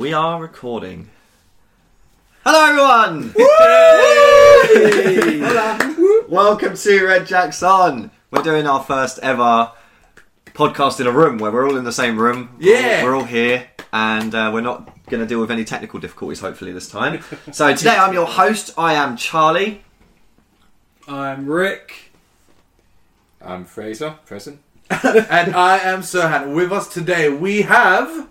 We are recording. Hello, everyone! Welcome to Red Jacks On. We're doing our first ever podcast in a room where we're all in the same room. Yeah. We're all here, and uh, we're not going to deal with any technical difficulties, hopefully, this time. So, today I'm your host. I am Charlie. I'm Rick. I'm Fraser, present. and I am Sirhan. With us today we have.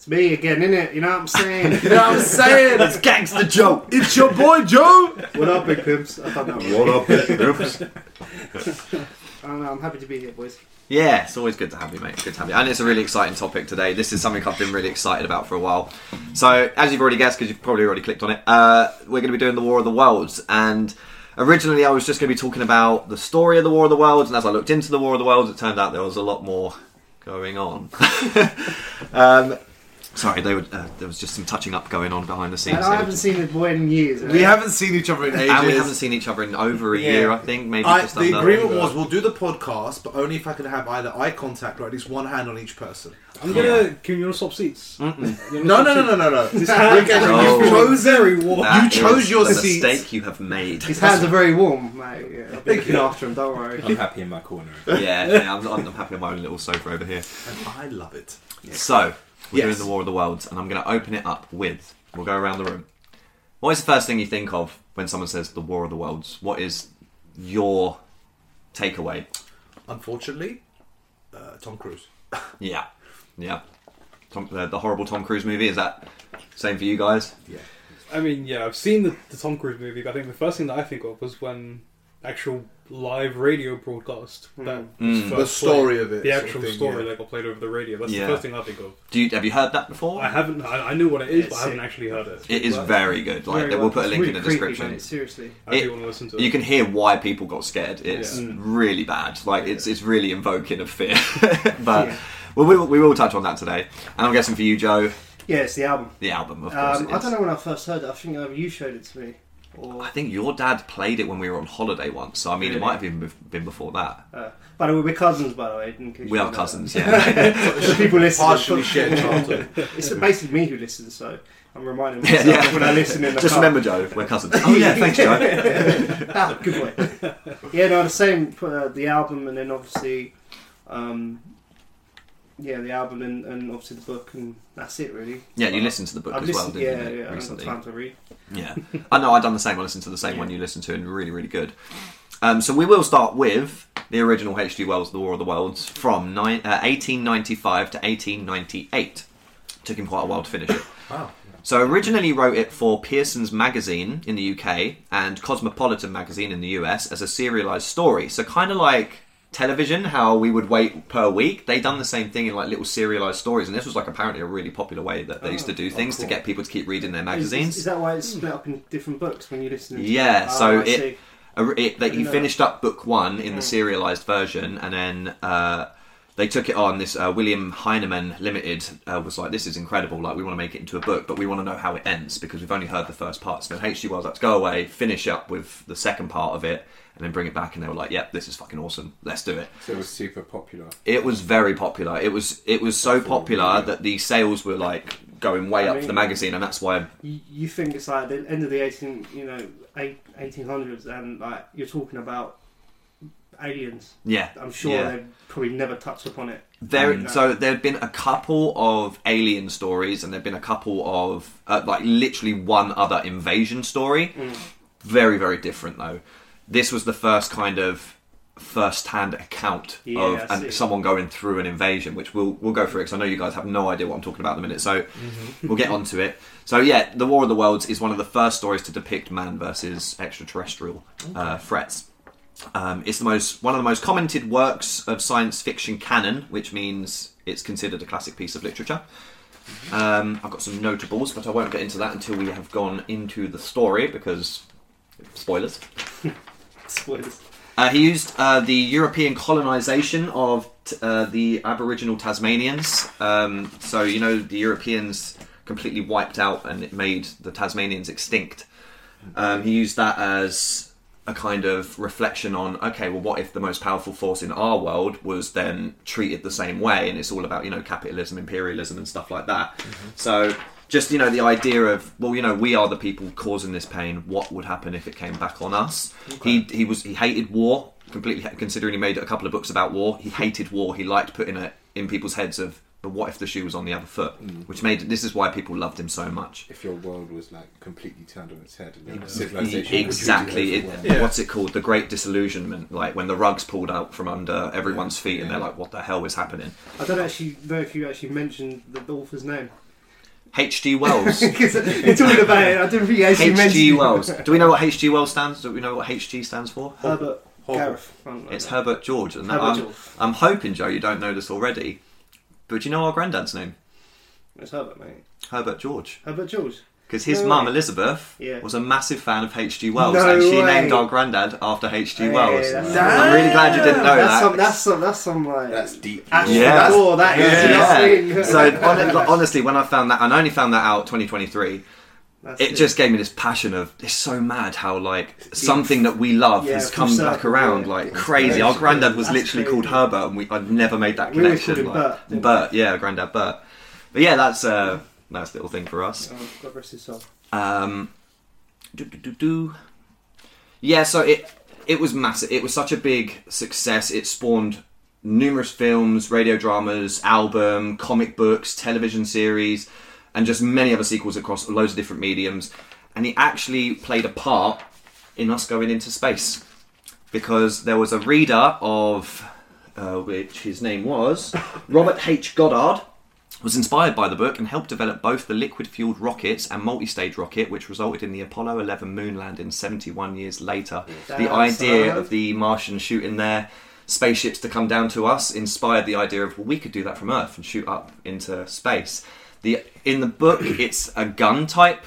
It's me again, innit? You know what I'm saying? You know what I'm saying? It's Gangster Joe. it's your boy Joe. what up, big pimps? I don't know. What up, Oops. I don't know, I'm happy to be here, boys. Yeah, it's always good to have you, mate. Good to have you. And it's a really exciting topic today. This is something I've been really excited about for a while. So, as you've already guessed, because you've probably already clicked on it, uh, we're going to be doing the War of the Worlds. And originally, I was just going to be talking about the story of the War of the Worlds. And as I looked into the War of the Worlds, it turned out there was a lot more going on. um, sorry, they were, uh, there was just some touching up going on behind the scenes. And I haven't seen the boy in years. We haven't seen each other in ages. and we haven't seen each other in over a Yeah. year, I think. Maybe I, just the under. agreement was we'll do the podcast, but only if I can have either eye contact or at least one hand on each person. I'm gonna. Can you wanna swap seats? No, swap no, no, seats? no, no, no. His hands No. you chose very warm. That you chose is your the seats. mistake you have made. His hands are very warm, mate. Yeah, I've been Thank looking after him, don't worry. I'm happy in my corner. yeah, yeah I'm, I'm happy on my own little sofa over here. And I love it. So, we're Yes. doing the War of the Worlds, and I'm going to open it up with. We'll go around the room. What is the first thing you think of when someone says the War of the Worlds? What is your takeaway? Unfortunately, uh, Tom Cruise. Yeah, yeah. Tom, the, the horrible Tom Cruise movie is that same for you guys? Yeah. I mean, yeah, I've seen the, the Tom Cruise movie, but I think the first thing that I think of was when actual live radio broadcast that Mm. The first story played. of it. the sort of actual thing, story yeah. that got played over the radio. That's Yeah. the first thing I think of. Do you have you heard that before? I haven't. I, I knew what it is, It's but I haven't actually heard it. It is Well, very good. Like Very we'll well. put a It's link really in the creepy, description. mate, seriously. I it- do want to listen to it. You can hear why people got scared. It's Yeah. really bad. Like it's it's really invoking of fear. but Yeah. well, we will, we will touch on that today. And I'm guessing for you, Joe, Yeah, it's the album. the album, of course. Um, it I is. don't know when I first heard it. I think uh, you showed it to me. Or, I think your dad played it when we were on holiday once. So I mean, it might have even been before that. uh, by the way, we're cousins, by the way. in case We you are cousins. that. Yeah. The people listen. Partially shared childhood. It's basically me who listens, so I'm reminding Yeah, yeah. when I listen in the Just car. remember, Joe, we're cousins. Oh yeah, thanks, Joe. ah, good boy. Yeah, no, the same. Uh, the album, and then obviously, um, yeah, the album, and, and obviously the book, and that's it, really. Yeah, you listened to the book I've as well, didn't yeah, you? yeah, I haven't got time to read. Yeah, I know. I've done the same. I listened to the same one you listened to, and really, really good. Um, so we will start with the original H.G. Wells' The War of the Worlds from nine, uh, 1895 to 1898. Took him quite a while to finish it. Wow. So originally wrote it for Pearson's Magazine in the UK and Cosmopolitan Magazine in the US as a serialized story. So kind of like television, how we would wait per week. They done the same thing in like little serialized stories, and this was like apparently a really popular way that they used to do things cool. to get people to keep reading their magazines. is, is that why it's split up in different books when you listen? to Yeah, so I it- it, that he finished up book one in the serialized version, and then uh, they took it on. This uh, William Heinemann Limited uh, was like, "This is incredible! Like, we want to make it into a book, but we want to know how it ends because we've only heard the first part." So H.G. Wells to go away, finish up with the second part of it, and then bring it back. And they were like, "Yep, this is fucking awesome. Let's do it." So it was super popular. It was very popular. It was it was so popular that the sales were like going way I up mean- for the magazine, and that's why You, you think it's like the end of the eighteen, you know, 1800s, and like you're talking about aliens. yeah, I'm sure Yeah. they've probably never touched upon it. There, so there have been a couple of alien stories, and there have been a couple of uh, like literally one other invasion story. Mm. Very, very different though. This was the first kind of first-hand account Yeah, of someone going through an invasion, which we'll we'll go through because I know you guys have no idea what I'm talking about in a minute. So Mm-hmm. we'll get onto it. So yeah, the War of the Worlds is one of the first stories to depict man versus extraterrestrial uh, threats. Um, it's the most one of the most commented works of science fiction canon, which means it's considered a classic piece of literature. Um, I've got some notables, but I won't get into that until we have gone into the story because spoilers. Spoilers. Uh, he used uh, the European colonisation of t- uh, the Aboriginal Tasmanians. Um, so you know the Europeans completely wiped out and it made the Tasmanians extinct. Um, he used that as a kind of reflection on okay, well, what if the most powerful force in our world was then treated the same way, and it's all about you know capitalism, imperialism, and stuff like that. So just you know the idea of well you know we are the people causing this pain. What would happen if it came back on us? He he was he hated war completely considering he made a couple of books about war. He hated war. He liked putting it in people's heads of but what if the shoe was on the other foot? Mm. Which made this is why people loved him so much. If your world was like completely turned on its head and Yeah. civilization exactly. it, retreated everywhere. what's it called? The great disillusionment like when the rugs pulled out from under everyone's feet and they're like what the hell is happening? I don't actually know if you actually mentioned the author's name. Hg wells Because you're talking about it, I didn't think you actually mentioned hg wells do we know what hg wells stands do we know what hg stands for Herbert Hogwarts. Gareth. I don't know. It's Herbert George, and Herbert I'm, George. I'm hoping, Joe, you don't know this already. But do you know our granddad's name? It's Herbert, mate. Herbert George. Herbert George. Because his No mum. Elizabeth, Yeah. was a massive fan of H.G. Wells, No and she way. named our granddad after H.G. Hey, Wells. that's- I'm really glad you didn't know that's that. Some, that's some. That's some like. That's deep. actual Yeah. lore, that is. yeah. That's So it. honestly, when I found that, and I only found that out 2023, That's it just gave me this passion of it's so mad how like something that we love Yeah, has come back circle, around yeah. like It's crazy. Our crazy. granddad was That's literally crazy. called Herbert, and we I'd never made that connection. called him like- Bert. Bert, yeah, granddad Bert. But yeah, that's a nice little thing for us. God rest his soul. Um, do, do, do, do. Yeah, so it it was massive. It was such a big success. It spawned numerous films, radio dramas, album, comic books, television series, and just many other sequels across loads of different mediums. And he actually played a part in us going into space because there was a reader of uh, which his name was Robert H. Goddard was inspired by the book and helped develop both the liquid fueled rockets and multi stage rocket, which resulted in the Apollo 11 moon landing 71 years later. the idea son. of the Martians shooting their spaceships to come down to us inspired the idea of, well, we could do that from Earth and shoot up into space. The, in the book, it's a gun type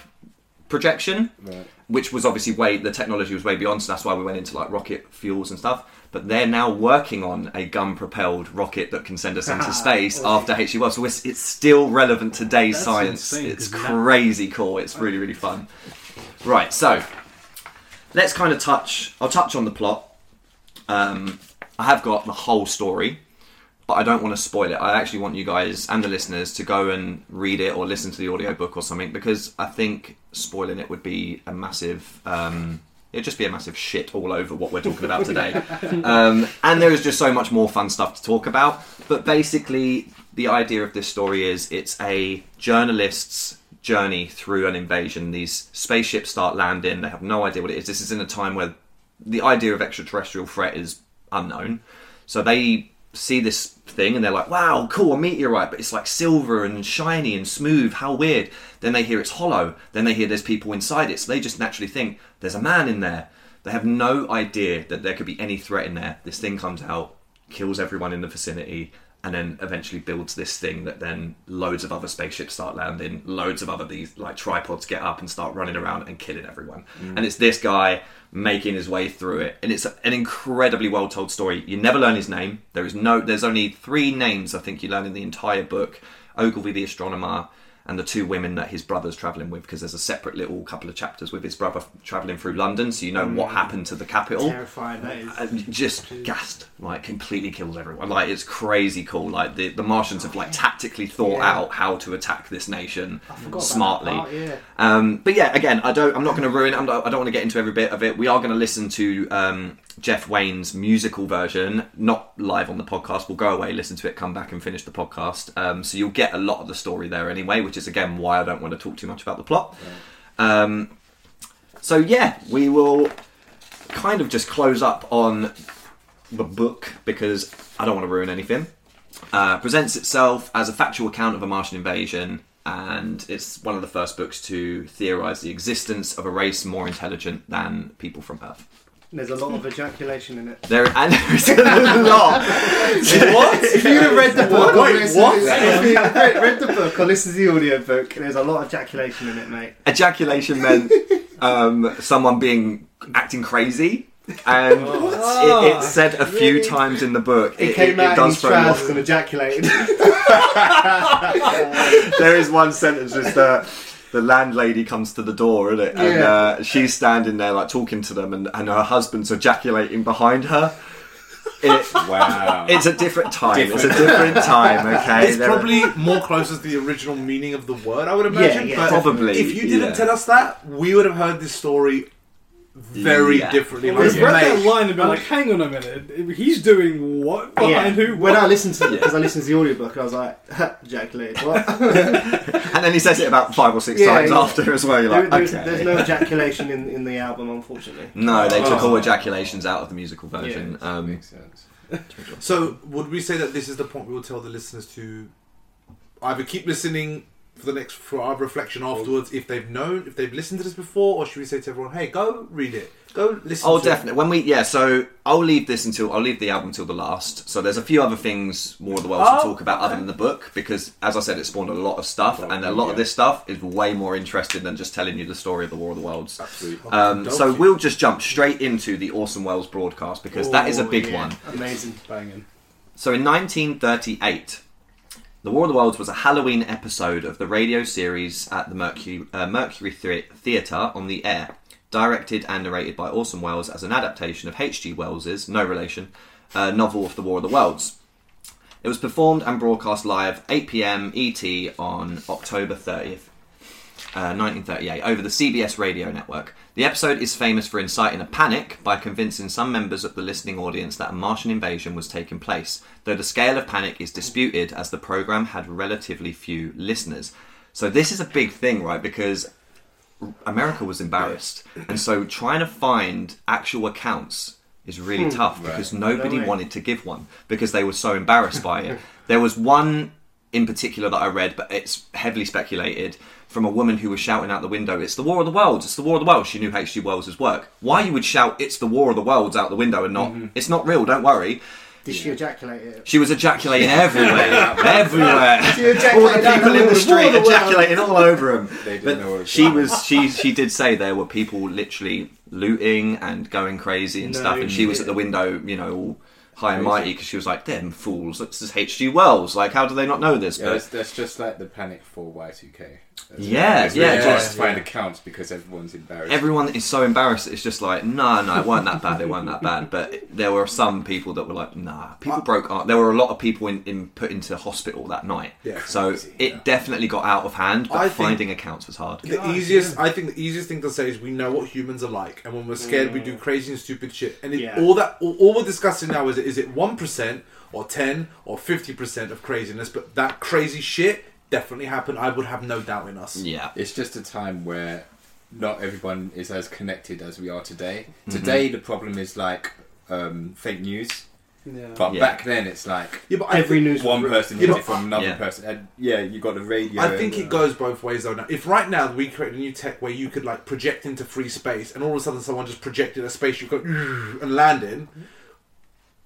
projection Right. which was obviously way the technology was way beyond, so that's why we went into like rocket fuels and stuff. But they're now working on a gun-propelled rocket that can send us into space after H.G. Wells. So it's, it's still relevant to today's That's science. insane, it's 'cause that- crazy cool. It's really really fun. Right, so let's kind of touch. I'll touch on the plot. Um, I have got the whole story, but I don't want to spoil it. I actually want you guys and the listeners to go and read it or listen to the audiobook or something because I think spoiling it would be a massive. Um, it'd just be a massive shit all over what we're talking about today. um, and there is just so much more fun stuff to talk about. But basically, the idea of this story is it's a journalist's journey through an invasion. These spaceships start landing. They have no idea what it is. This is in a time where the idea of extraterrestrial threat is unknown. So they see this thing and they're like, wow, cool, a meteorite, but it's like silver and shiny and smooth. How weird. Then they hear it's hollow. Then they hear there's people inside it. So they just naturally think there's a man in there. They have no idea that there could be any threat in there. This thing comes out, kills everyone in the vicinity, and then eventually builds this thing that then loads of other spaceships start landing, loads of other these like tripods get up and start running around and killing everyone. Mm. And it's this guy making his way through it, and it's an incredibly well told story. You never learn his name. There is no, there's only three names I think you learn in the entire book: Ogilvy the astronomer. And the two women that his brother's travelling with, because there's a separate little couple of chapters with his brother travelling through London, so you know what happened to the capital. Terrifying that is. and just gassed like completely kills everyone. Like it's crazy cool. Like the, the martians have like tactically thought Yeah. out how to attack this nation I forgot about smartly. part, yeah. um, but yeah again i don't i'm not going to ruin it. I'm not, i don't want to get into every bit of it. We are going to listen to um, jeff wayne's musical version not live on the podcast we'll go away listen to it come back and finish the podcast um, so you'll get a lot of the story there anyway which is again why i don't want to talk too much about the plot um, so yeah we will kind of just close up on the book because I don't want to ruin anything. Uh, presents itself as a factual account of a Martian invasion, and it's one of the first books to theorize the existence of a race more intelligent than people from Earth. There's a lot of ejaculation in it. There and there's a lot. what? If you'd have read the book, Wait, or listened- what? If you had read, read the book or listened to the audio book, there's a lot of ejaculation in it, mate. Ejaculation meant um, someone being acting crazy. And it, it's said a few Really? times in the book. It, came out in does his throw off. trousers and ejaculated. there is one sentence just uh, the landlady comes to the door, isn't it? And Yeah. uh, she's standing there like talking to them, and, and her husband's ejaculating behind her. It, Wow. it's a different time. It's a different time. Okay, It's There are- probably more closer to the original meaning of the word, I would imagine. yeah, but probably, If you didn't yeah. tell us that, we would have heard this story very Yeah. differently. Well, Like, read that line and been like, hang on a minute, he's doing what? Behind yeah. who? When I listened to because I listened to the audiobook, I was like, ejaculated. What? and then he says it about five or six Yeah, times yeah. after as well. You're There- like, there's, okay. there's no ejaculation in, in the album, unfortunately. No, they took Oh. all ejaculations out of the musical version. Um, Makes sense. So, would we say that this is the point we will tell the listeners to either keep listening for the next for our reflection afterwards if they've known if they've listened to this before, or should we say to everyone, "Hey, go read it, go listen"? Oh, to definitely. When we yeah, so I'll leave this until I'll leave the album until the last. So there's a few other things War of the Worlds Oh, to talk about other than the book because, as I said, it spawned a lot of stuff, and a lot of this stuff is way more interesting than just telling you the story of the War of the Worlds. Absolutely. Um, so Okey-dokey. we'll just jump straight into the Orson Welles broadcast because that is a Oh, big yeah. one. Amazing. Banging. So in 1938, The War of the Worlds was a Halloween episode of the radio series at the Mercury, uh, Mercury Theatre on the air, directed and narrated by Orson Welles as an adaptation of H.G. Wells's, no relation, uh, novel of The War of the Worlds. It was performed and broadcast live 8 p.m. ET on October 30th, uh, 1938, over the CBS radio network. The episode is famous for inciting a panic by convincing some members of the listening audience that a Martian invasion was taking place, though the scale of panic is disputed as the program had relatively few listeners. So, this is a big thing, right? Because America was embarrassed, and so trying to find actual accounts is really hmm. tough because nobody No wanted to give one because they were so embarrassed by it. There was one in particular that I read, but it's heavily speculated from a woman who was shouting out the window, "It's the War of the Worlds! It's the War of the Worlds!" She knew H.G. Wells' work. Why you would shout, "It's the War of the Worlds!" out the window and not, mm-hmm. "It's not real! Don't worry." Did she ejaculate it? She was ejaculating everywhere, everywhere. All the people in the street the ejaculating all over him. They didn't know what But she was she she did say there were people literally looting and going crazy and No stuff, and she was at the window, you know, all high and mighty because she was like, "Them fools! This is H.G. Wells. Like, how do they not know this?" Yeah, But that's, that's just like the panic for Y2K. That's Yeah, it's yeah, really hard just- to find accounts because everyone's embarrassed. everyone is so embarrassed. It's just like, no, no, it weren't that bad. It weren't that bad. But there were some people that were like, nah. People broke. Arm. There were a lot of people in, in put into hospital that night. Yeah. So Crazy, it yeah. definitely got out of hand. But I think- finding accounts was hard. The easiest, I think, the easiest thing to say is we know what humans are like, and when we're scared, we do mm. crazy and stupid shit. And it, Yeah. all that, all, all we're discussing now is is it one percent or ten or fifty percent of craziness? But that crazy shit definitely happen. I would have no doubt in us. Yeah. It's just a time where not everyone is as connected as we are today. Mm-hmm. Today, the problem is like um, fake news. Yeah. But yeah. back then, it's like yeah, but every news one person hears yeah, it from another yeah. person, and yeah, you got the radio. I think and, it uh, goes both ways though. Now, if right now we create a new tech where you could like project into free space, and all of a sudden someone just projected a space you could and land in. Mm-hmm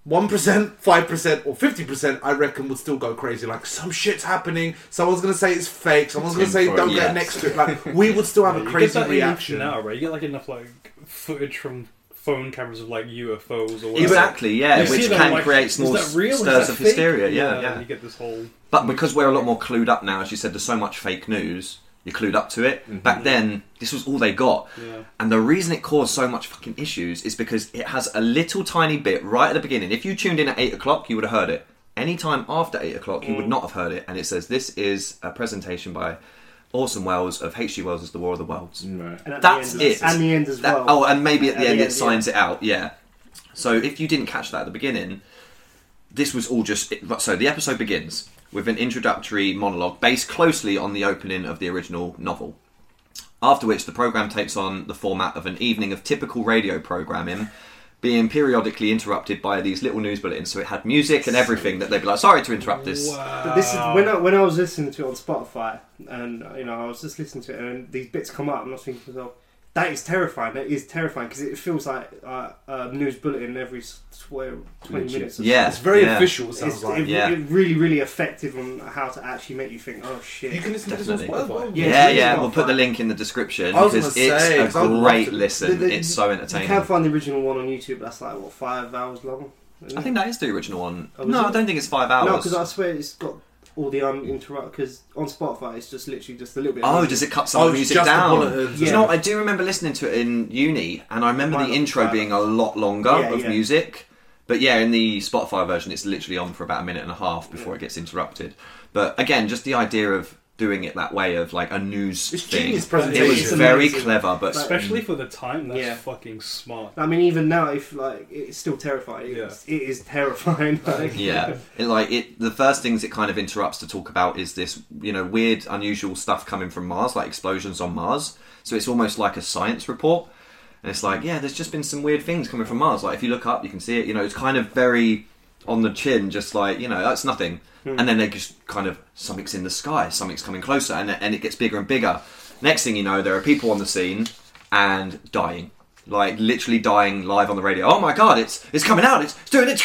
1%, 5%, or 50%, I reckon would still go crazy. Like, some shit's happening, someone's gonna say it's fake, someone's gonna say don't get next to it. Like, we would still have a you get crazy that reaction. now, right? You get like enough like footage from phone cameras of like UFOs or whatever. Exactly, yeah, You which can like, create small stirs of fake? hysteria. Yeah, yeah. You get this whole But because we're a lot more clued up now, as you said, there's so much fake news. You're clued up to it. Mm-hmm. Back then, this was all they got. Yeah. And the reason it caused so much fucking issues is because it has a little tiny bit right at the beginning. If you tuned in at 8 o'clock, you would have heard it. Any time after 8 o'clock, you would mm. not have heard it. And it says, This is a presentation by Orson Welles of H.G. Wells' is The War of the Worlds. Right. And That's the end, it. And the end as That- well. oh, and maybe at the At end the it end, signs it out, yeah. So if you didn't catch that at the beginning, this was all just. it- So the episode begins with an introductory monologue based closely on the opening of the original novel. After which the program takes on the format of an evening of typical radio programming, being periodically interrupted by these little news bulletins. So it had music and everything that they'd be like, "Sorry to interrupt this." But this is when I, when I was listening to it on Spotify, and you know I was just listening to it, and these bits come up, and I was thinking to myself, that is terrifying. That is terrifying because it feels like uh, a news bulletin every s- twenty Legit. minutes. Or Yeah, It's very yeah. official. It sounds It's, like. it, Yeah. it really, really effective on how to actually make you think. Oh shit! You can listen to this on Definitely. Spotify. Yeah, Yeah, yeah, really we'll put the link in the description because gonna it's say, 'cause I a would great to- listen. The- the- it's so entertaining. you entertaining. can find the original one on YouTube. That's like what five hours long. I think that is the original one. Oh, no, it? I don't think it's five hours. no, because I swear it's got all the um, uninterrupted because on Spotify it's just literally just a little bit. Oh, music. does it cut some Oh, of the music just down? bulletins. You Yeah. know, what, I do remember listening to it in uni, and I remember Might the intro be being a lot longer Yeah, of yeah. music. But yeah, in the Spotify version, it's literally on for about a minute and a half before it gets interrupted. But again, just the idea of doing it that way of like a news It's thing, genius it was It's very amazing. clever. But Especially for the time, that's Yeah. fucking smart. I mean, even now, if like it's still terrifying. Yeah. It's, it is terrifying. Like, yeah, it, like it. The first things it kind of interrupts to talk about is this, you know, weird, unusual stuff coming from Mars, like explosions on Mars. So it's almost like a science report, and it's like, yeah, there's just been some weird things coming from Mars. Like if you look up, you can see it. You know, it's kind of very on the chin, just like you know, that's nothing. And hmm. then they just kind of something's in the sky, something's coming closer, and and it gets bigger and bigger. Next thing you know, there are people on the scene and dying. Like literally dying live on the radio. Oh my god, it's it's coming out, it's, it's doing it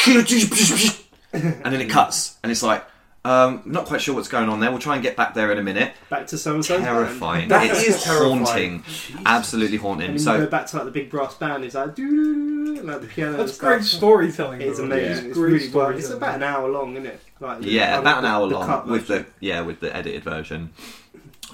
and then it cuts, and it's like, um, not quite sure what's going on there. We'll try and get back there in a minute. Back to so and so. Terrifying. That it's is terrifying. haunting. Absolutely haunting. And then you So go back to like the big brass band. It's like doo doo like the piano. That's great stuff. storytelling. It's though. amazing. Yeah. It's Great really well. It's about an hour long, isn't it? Like yeah, about an hour the long cut with the yeah with the edited version.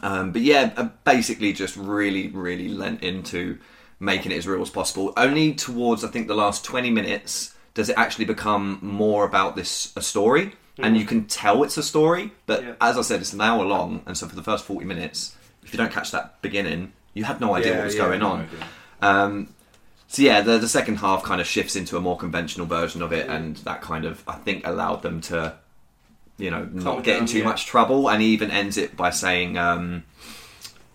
Um, but yeah, uh, basically just really really lent into making it as real as possible. Only towards I think the last twenty minutes does it actually become more about this a story, and you can tell it's a story. But Yeah. as I said, it's an hour long, and so for the first forty minutes, if you don't catch that beginning, you had no idea Yeah, what was yeah, going no on. Um, so yeah, the, the second half kind of shifts into a more conventional version of it, and that kind of I think allowed them to, you know, not Calm get in too much trouble. And he even ends it by saying um,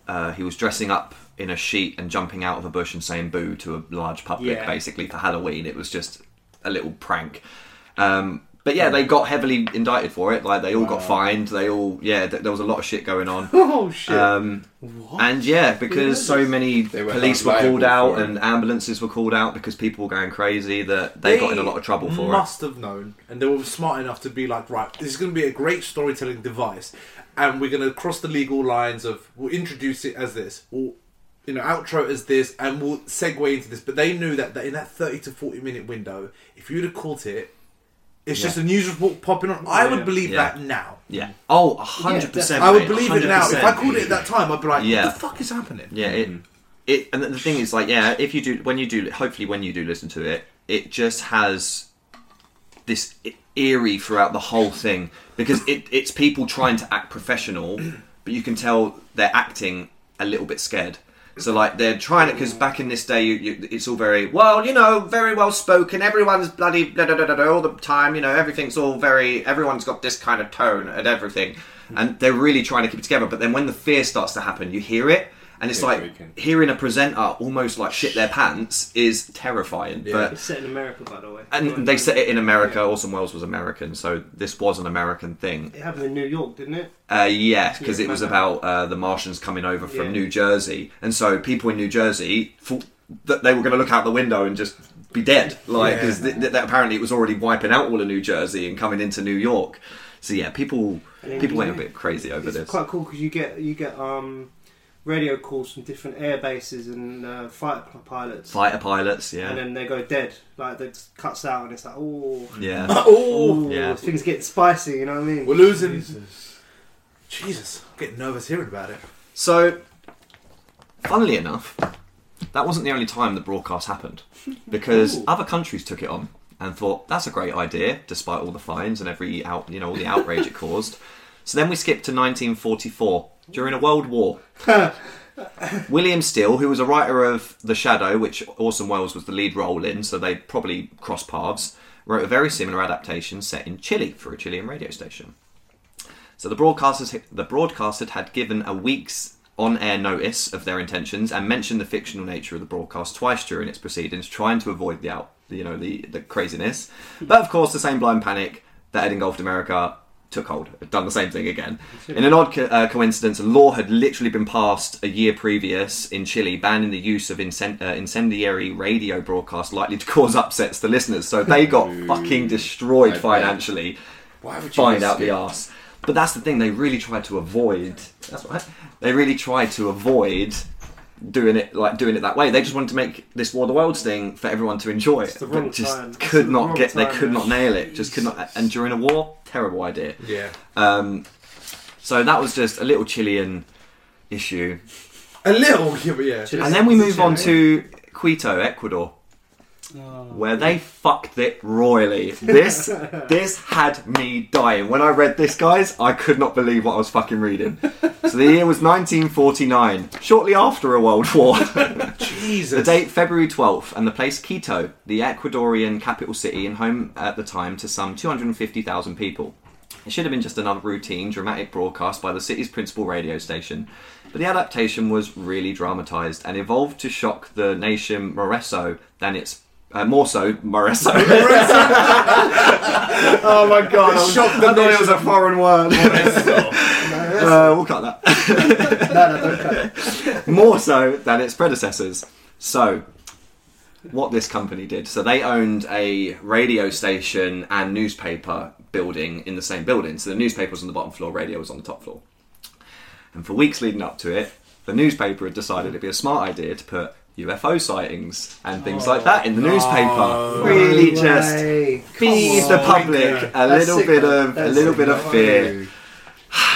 uh, he was dressing up in a sheet and jumping out of a bush and saying "boo" to a large public, basically for Halloween. It was just a little prank. Um, but yeah, they got heavily indicted for it. Like they all got fined. They all yeah, th- there was a lot of shit going on. Oh shit! Um, and yeah, because so many They were police were called out it. and ambulances were called out because people were going crazy, that they, got in a lot of trouble for it. must have known, and they were smart enough to be like, right, this is going to be a great storytelling device, and we're going to cross the legal lines of we'll introduce it as this, we'll you know outro as this, and we'll segue into this. But they knew that, that in that thirty to forty minute window, if you'd have caught it, it's just a news report popping on. I would believe Yeah. that now. Yeah. Oh, a hundred percent. I would mate, believe it now. If I called it at that time, I'd be like, Yeah. what the fuck is happening? Yeah, it, it, and the thing is, like, yeah, if you do, when you do, hopefully, when you do listen to it, it just has this eerie throughout the whole thing because it, it's people trying to act professional, but you can tell they're acting a little bit scared. So, like, they're trying it because back in this day, you, you, it's all very well, you know, very well spoken. Everyone's bloody blah, blah, blah, all the time. You know, everything's all very. Everyone's got this kind of tone and everything, and they're really trying to keep it together. But then when the fear starts to happen, you hear it, and it's like we hearing a presenter almost like shit their pants is terrifying. Yeah. But It's set in America, by the way. and they set it in America. Orson Welles was American, so this was an American thing. It happened in New York, didn't it? Uh, yeah, because Yeah, it was about uh, the Martians coming over from Yeah. New Jersey, and so people in New Jersey thought that they were going to look out the window and just be dead, like because Yeah. th- th- that apparently it was already wiping out all of New Jersey and coming into New York. So yeah, people people went a bit crazy over this. It's this. quite cool because you get you get um, radio calls from different air bases and uh, fighter pilots, Fighter pilots, yeah, and then they go dead. Like it just cuts out, and it's like, oh, yeah. oh, oh, Yeah. things get spicy. You know what I mean? we're losing. Jesus. Jesus, I'm getting nervous hearing about it. So, funnily enough, that wasn't the only time the broadcast happened, because Ooh. other countries took it on and thought that's a great idea, despite all the fines and every out, you know, all the outrage it caused. So then we skip to 1944 during a world war. William Steele, who was a writer of The Shadow, which Orson Welles was the lead role in, so they probably crossed paths, wrote a very similar adaptation set in Chile for a Chilean radio station. So the broadcasters the broadcaster had given a week's on-air notice of their intentions and mentioned the fictional nature of the broadcast twice during its proceedings, trying to avoid the out you know the the craziness. But of course, the same blind panic that had engulfed America took hold, had done the same thing again. In an odd co- uh, coincidence, a law had literally been passed a year previous in Chile banning the use of incen- uh, incendiary radio broadcasts likely to cause upsets to listeners. So they got fucking destroyed financially Why would you find risk out the it? arse. But that's the thing; they really tried to avoid. That's right. They really tried to avoid doing it like doing it that way. They just wanted to make this War of the Worlds thing for everyone to enjoy. It's the but just time. It's could the not wrong get. They time, could not nail it. Just could not. And during a war, terrible idea. Yeah. Um, so that was just a little Chilean issue. A little, yeah, yeah. And then we move on to Quito, Ecuador, Oh. where they fucked it royally. This this had me dying. When I read this, guys, I could not believe what I was fucking reading. So the year was 1949, shortly after a world war. Jesus. the date February 12th, and the place Quito, the Ecuadorian capital city and home at the time to some 250,000 people. It should have been just another routine, dramatic broadcast by the city's principal radio station, but the adaptation was really dramatised and evolved to shock the nation Moreso than its. Uh, more so, Moreso. oh my god, I, was, Shocked thought it was a foreign word. uh, we'll cut that. no, no, don't cut it. more so than its predecessors. So, what this company did. So, they owned a radio station and newspaper building in the same building. So, the newspaper was on the bottom floor, radio was on the top floor. And for weeks leading up to it, the newspaper had decided it'd be a smart idea to put UFO sightings and things like that in the newspaper. really No just feed the public a little bit of a little sick, bit of fear.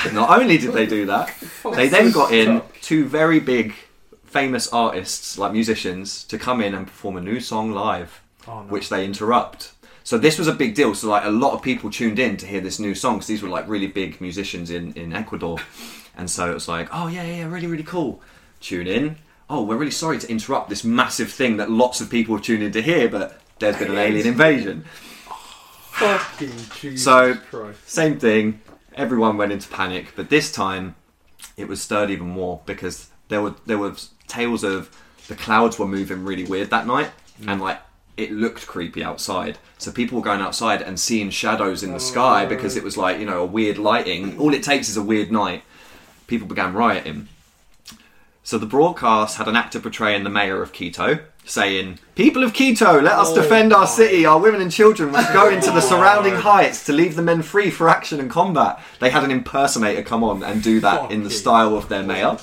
Not only did they do that, they then got in two very big, famous artists, like musicians, to come in and perform a new song live, Oh, no. which they interrupt. So this was a big deal. So like a lot of people tuned in to hear this new song. 'cause these were like really big musicians in in Ecuador, and so it was like, oh yeah, yeah, really, really cool. Tune in. Oh, we're really sorry to interrupt this massive thing that lots of people have tuned in to hear, but there's been an alien invasion. Fucking Jesus So- Christ. Same thing. Everyone went into panic, but this time it was stirred even more because there were there were tales of the clouds were moving really weird that night, mm. and like it looked creepy outside. So people were going outside and seeing shadows in the sky because it was oh. like you know a weird lighting. All it takes is a weird night. People began rioting. So the broadcast had an actor portraying the mayor of Quito, saying, "People of Quito, let us defend our city. Our women and children must go into the surrounding heights to leave the men free for action and combat." They had an impersonator come on and do that in the style of their mayor.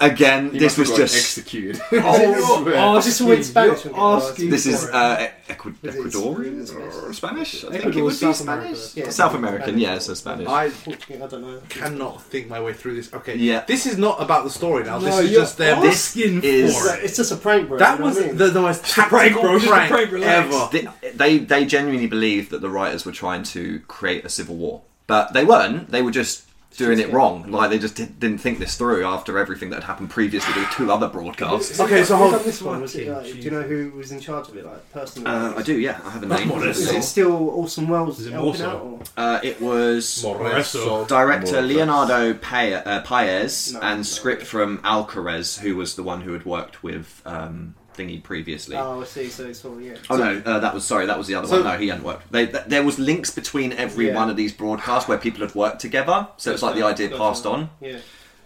Again, He this must was have got just executed. Oh, Is this all in Spanish? You're asking this is uh, Ecu- Is it Ecuadorian Spanish? or Spanish. I think Ecuador it would is be South Spanish. Yeah, South American, yeah, so Spanish. I Portuguese, I don't know. cannot think my way through this. Okay. Yeah. This is not about the story now. this No, is you're just them. This asking is- It's, for it. it's just a prank, bro. that you know was what I mean? the, the most a prank, tactical bro, just a prank, prank, relax. ever. they, they they genuinely believed that the writers were trying to create a civil war, but they weren't. They were just doing it wrong. Like they just did, didn't think this through after everything that had happened previously with two other broadcasts. Okay, so Who hold- done this one? Was it, like, do you know who was in charge of it, like personally? Uh, I do, yeah. I have a name. Is it still Orson Welles Is it helping out? Or? Uh, it was Moreso. director More. Leonardo Pae- uh, Paez No, and no. script from Alcaraz, who was the one who had worked with um, Thingy previously. Oh, I see. So it's all yeah. Oh no, uh, that was sorry. That was the other So- one. No, he hadn't worked. They, th- there was links between every Yeah. one of these broadcasts where people had worked together, so it's like the idea passed on. Yeah.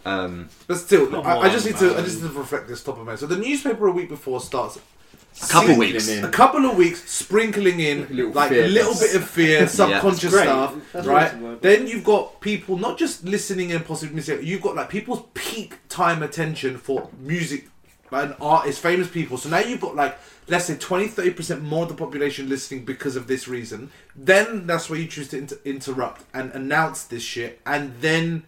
Um, But still, Come I, I just on, need to. I man. just need to reflect this top of my head. So the newspaper a week before starts. a couple sing- weeks. in. A couple of weeks sprinkling in Little like fear a little bit of fear, subconscious Great. stuff, That's right? awesome, man. Then you've got people not just listening and possibly missing. You've got like people's peak time attention for music, like an artist, famous people. So now you've got like let's say 20 30 percent more of the population listening because of this reason. Then that's where you choose to inter- interrupt and announce this shit, and then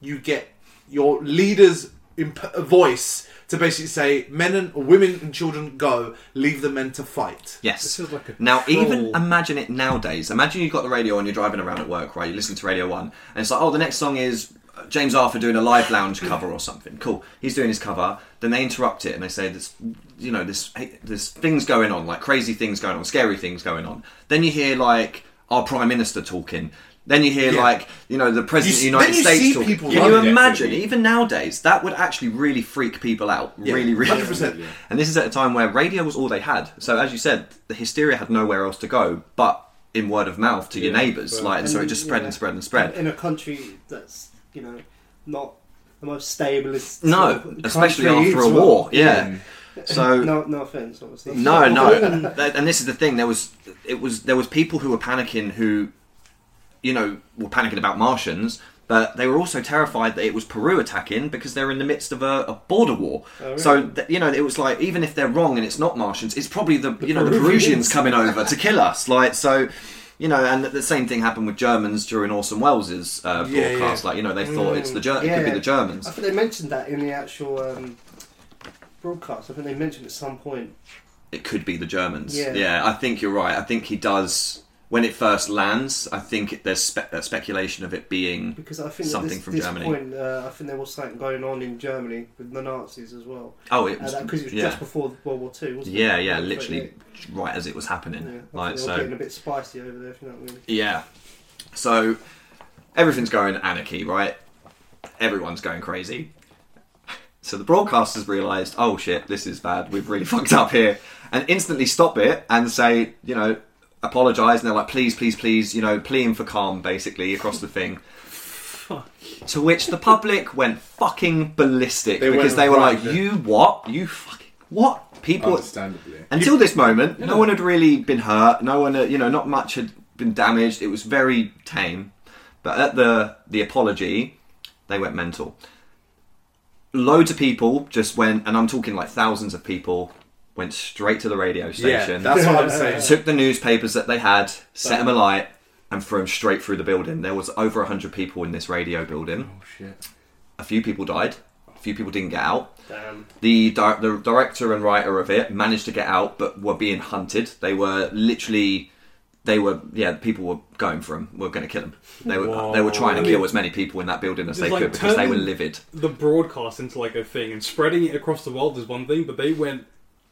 you get your leader's imp- voice to basically say men and women and children go, leave the men to fight. Yes. This is like a Now, even imagine it nowadays. Imagine you've got the radio on, you're driving around at work, right? You listen to Radio 1, and it's like, oh, the next song is James Arthur doing a live lounge cover or something. Cool. He's doing his cover. Then they interrupt it and they say, "There's, you know, there's there's things going on, like crazy things going on, scary things going on." Then you hear like our prime minister talking. Then you hear Yeah. like you know the president You of the United States talking. people Can you imagine? definitely. Even nowadays, that would actually really freak people out. Yeah, really, really. 100%. And this is at a time where radio was all they had. So as you said, the hysteria had nowhere else to go but in word of mouth to your neighbours. Like, and so it just spread yeah. and spread and spread. In a country that's you know not the most stablest. No, sort of especially after a well. war. Yeah. So No, no offense, obviously. no, no. And this is the thing. There was it was there was people who were panicking who, you know, were panicking about Martians. But they were also terrified that it was Peru attacking because they're in the midst of a, a border war. Oh, really? So th- you know, it was like even if they're wrong and it's not Martians, it's probably the, you know the Peruvians. Peruvians coming over to kill us. Like so, you know, and the same thing happened with Germans during Orson Welles' uh, Yeah, broadcast. Like you know, they thought it's the Ger- it could be the Germans. I think they mentioned that in the actual um, broadcast. I think they mentioned at some point. it could be the Germans. Yeah. I think you're right. I think he does. When it first lands, I think there's spe- uh, speculation of it being. Because I think Something this, from this Germany. point, uh, I think there was something going on in Germany with the Nazis as well. Oh, it was. Because it was yeah. just before World War Two, wasn't yeah, it? yeah, yeah, literally right as it was happening. Yeah, I like so. getting a bit spicy over there, if you know what I mean. Yeah. So everything's going anarchy, right? Everyone's going crazy. So the broadcasters realised, oh shit, this is bad. We've really fucked up here, and instantly stop it and say, you know, apologise. And they're like, please, please, please, you know, pleading for calm, basically across the thing. To which the public went fucking ballistic They because went they were right like, there. you what? You fucking what? People Understandably. until this moment, no one had really been hurt. No one, had, you know, not much had been damaged. It was very tame. But at the the apology, they went mental. Loads of people just went, and I'm talking like thousands of people, went straight to the radio Yeah, station. that's what I'm saying. took the newspapers that they had, set them alight, and threw them straight through the building. There was over hundred people in this radio building. Oh shit. A few people died. A few people didn't get out. Damn. The di- the director and writer of it managed to get out, but were being hunted. They were literally, they were yeah. People were going for them. Were going to kill them. They were Whoa. they were trying to kill as many people in that building as it's they like could because they were turning- livid. The broadcast into like a thing and spreading it across the world is one thing, but they went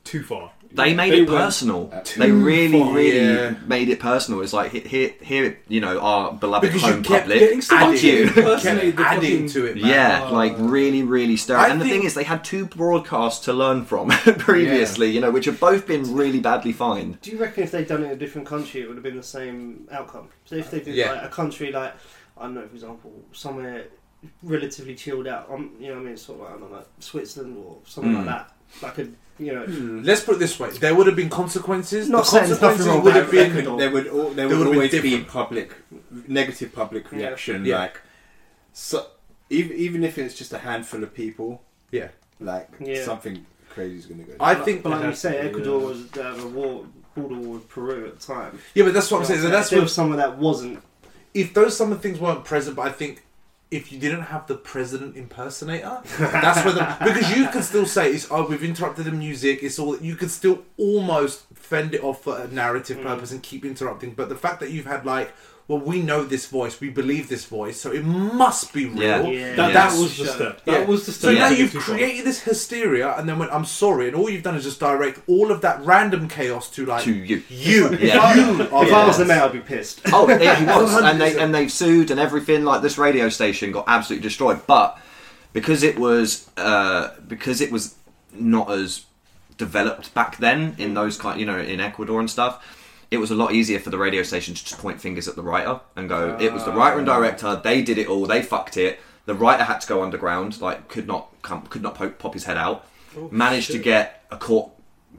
too far. They made They it personal. too They really, far. really Yeah. made it personal. It's like here, here, here you know, our beloved Because home kept public. getting stuff Fuck adding, you. kept adding to it, man. Yeah, Oh. like really, really stirring. I And the thing is, they had two broadcasts to learn from previously, you know, which have both been really badly fined. Do you reckon if they'd done it in a different country, it would have been the same outcome? So if they did Yeah. like a country like I don't know, for example, somewhere relatively chilled out, um, you know, what I mean, sort of like, I don't know, like Switzerland or something Mm. like that, like a you know, Let's put it this way: there would have been consequences. Not the saying there's nothing consequences wrong would have been. Ecuador. There would al- there There would would've always be public negative public reaction. Yeah. Like so, even even if it's just a handful of people, Yeah, like Yeah. something crazy is going to go. I think. but like you has say, Ecuador yeah. was uh, a war border war with Peru at the time. Yeah, but that's what I'm saying. So that's if there what was someone that wasn't. if those some of the things weren't present, but I think if you didn't have the president impersonator, that's where the because you could still say it's oh we've interrupted the music. It's all you could still almost fend it off for a narrative Mm. purpose and keep interrupting. But the fact that you've had like. Well, we know this voice. We believe this voice, so it must be real. Yeah. Yeah. That, Yes. that was the step. That Yeah. was the So step. now you've get too far. created this hysteria, and then went, "I'm sorry," and all you've done is just direct all of that random chaos to like To you. You, Yeah. you If I was the the mayor, I'd be pissed. Oh, yeah, he was, and they and they sued and everything. Like this radio station got absolutely destroyed, but because it was uh, because it was not as developed back then in those kind, you know, in Ecuador and stuff. It was a lot easier for the radio station to just point fingers at the writer and go, "It was the ah. writer and director. They did it all. They fucked it." The writer had to go underground, like could not come, could not poke, pop his head out. Oh, Managed to get a court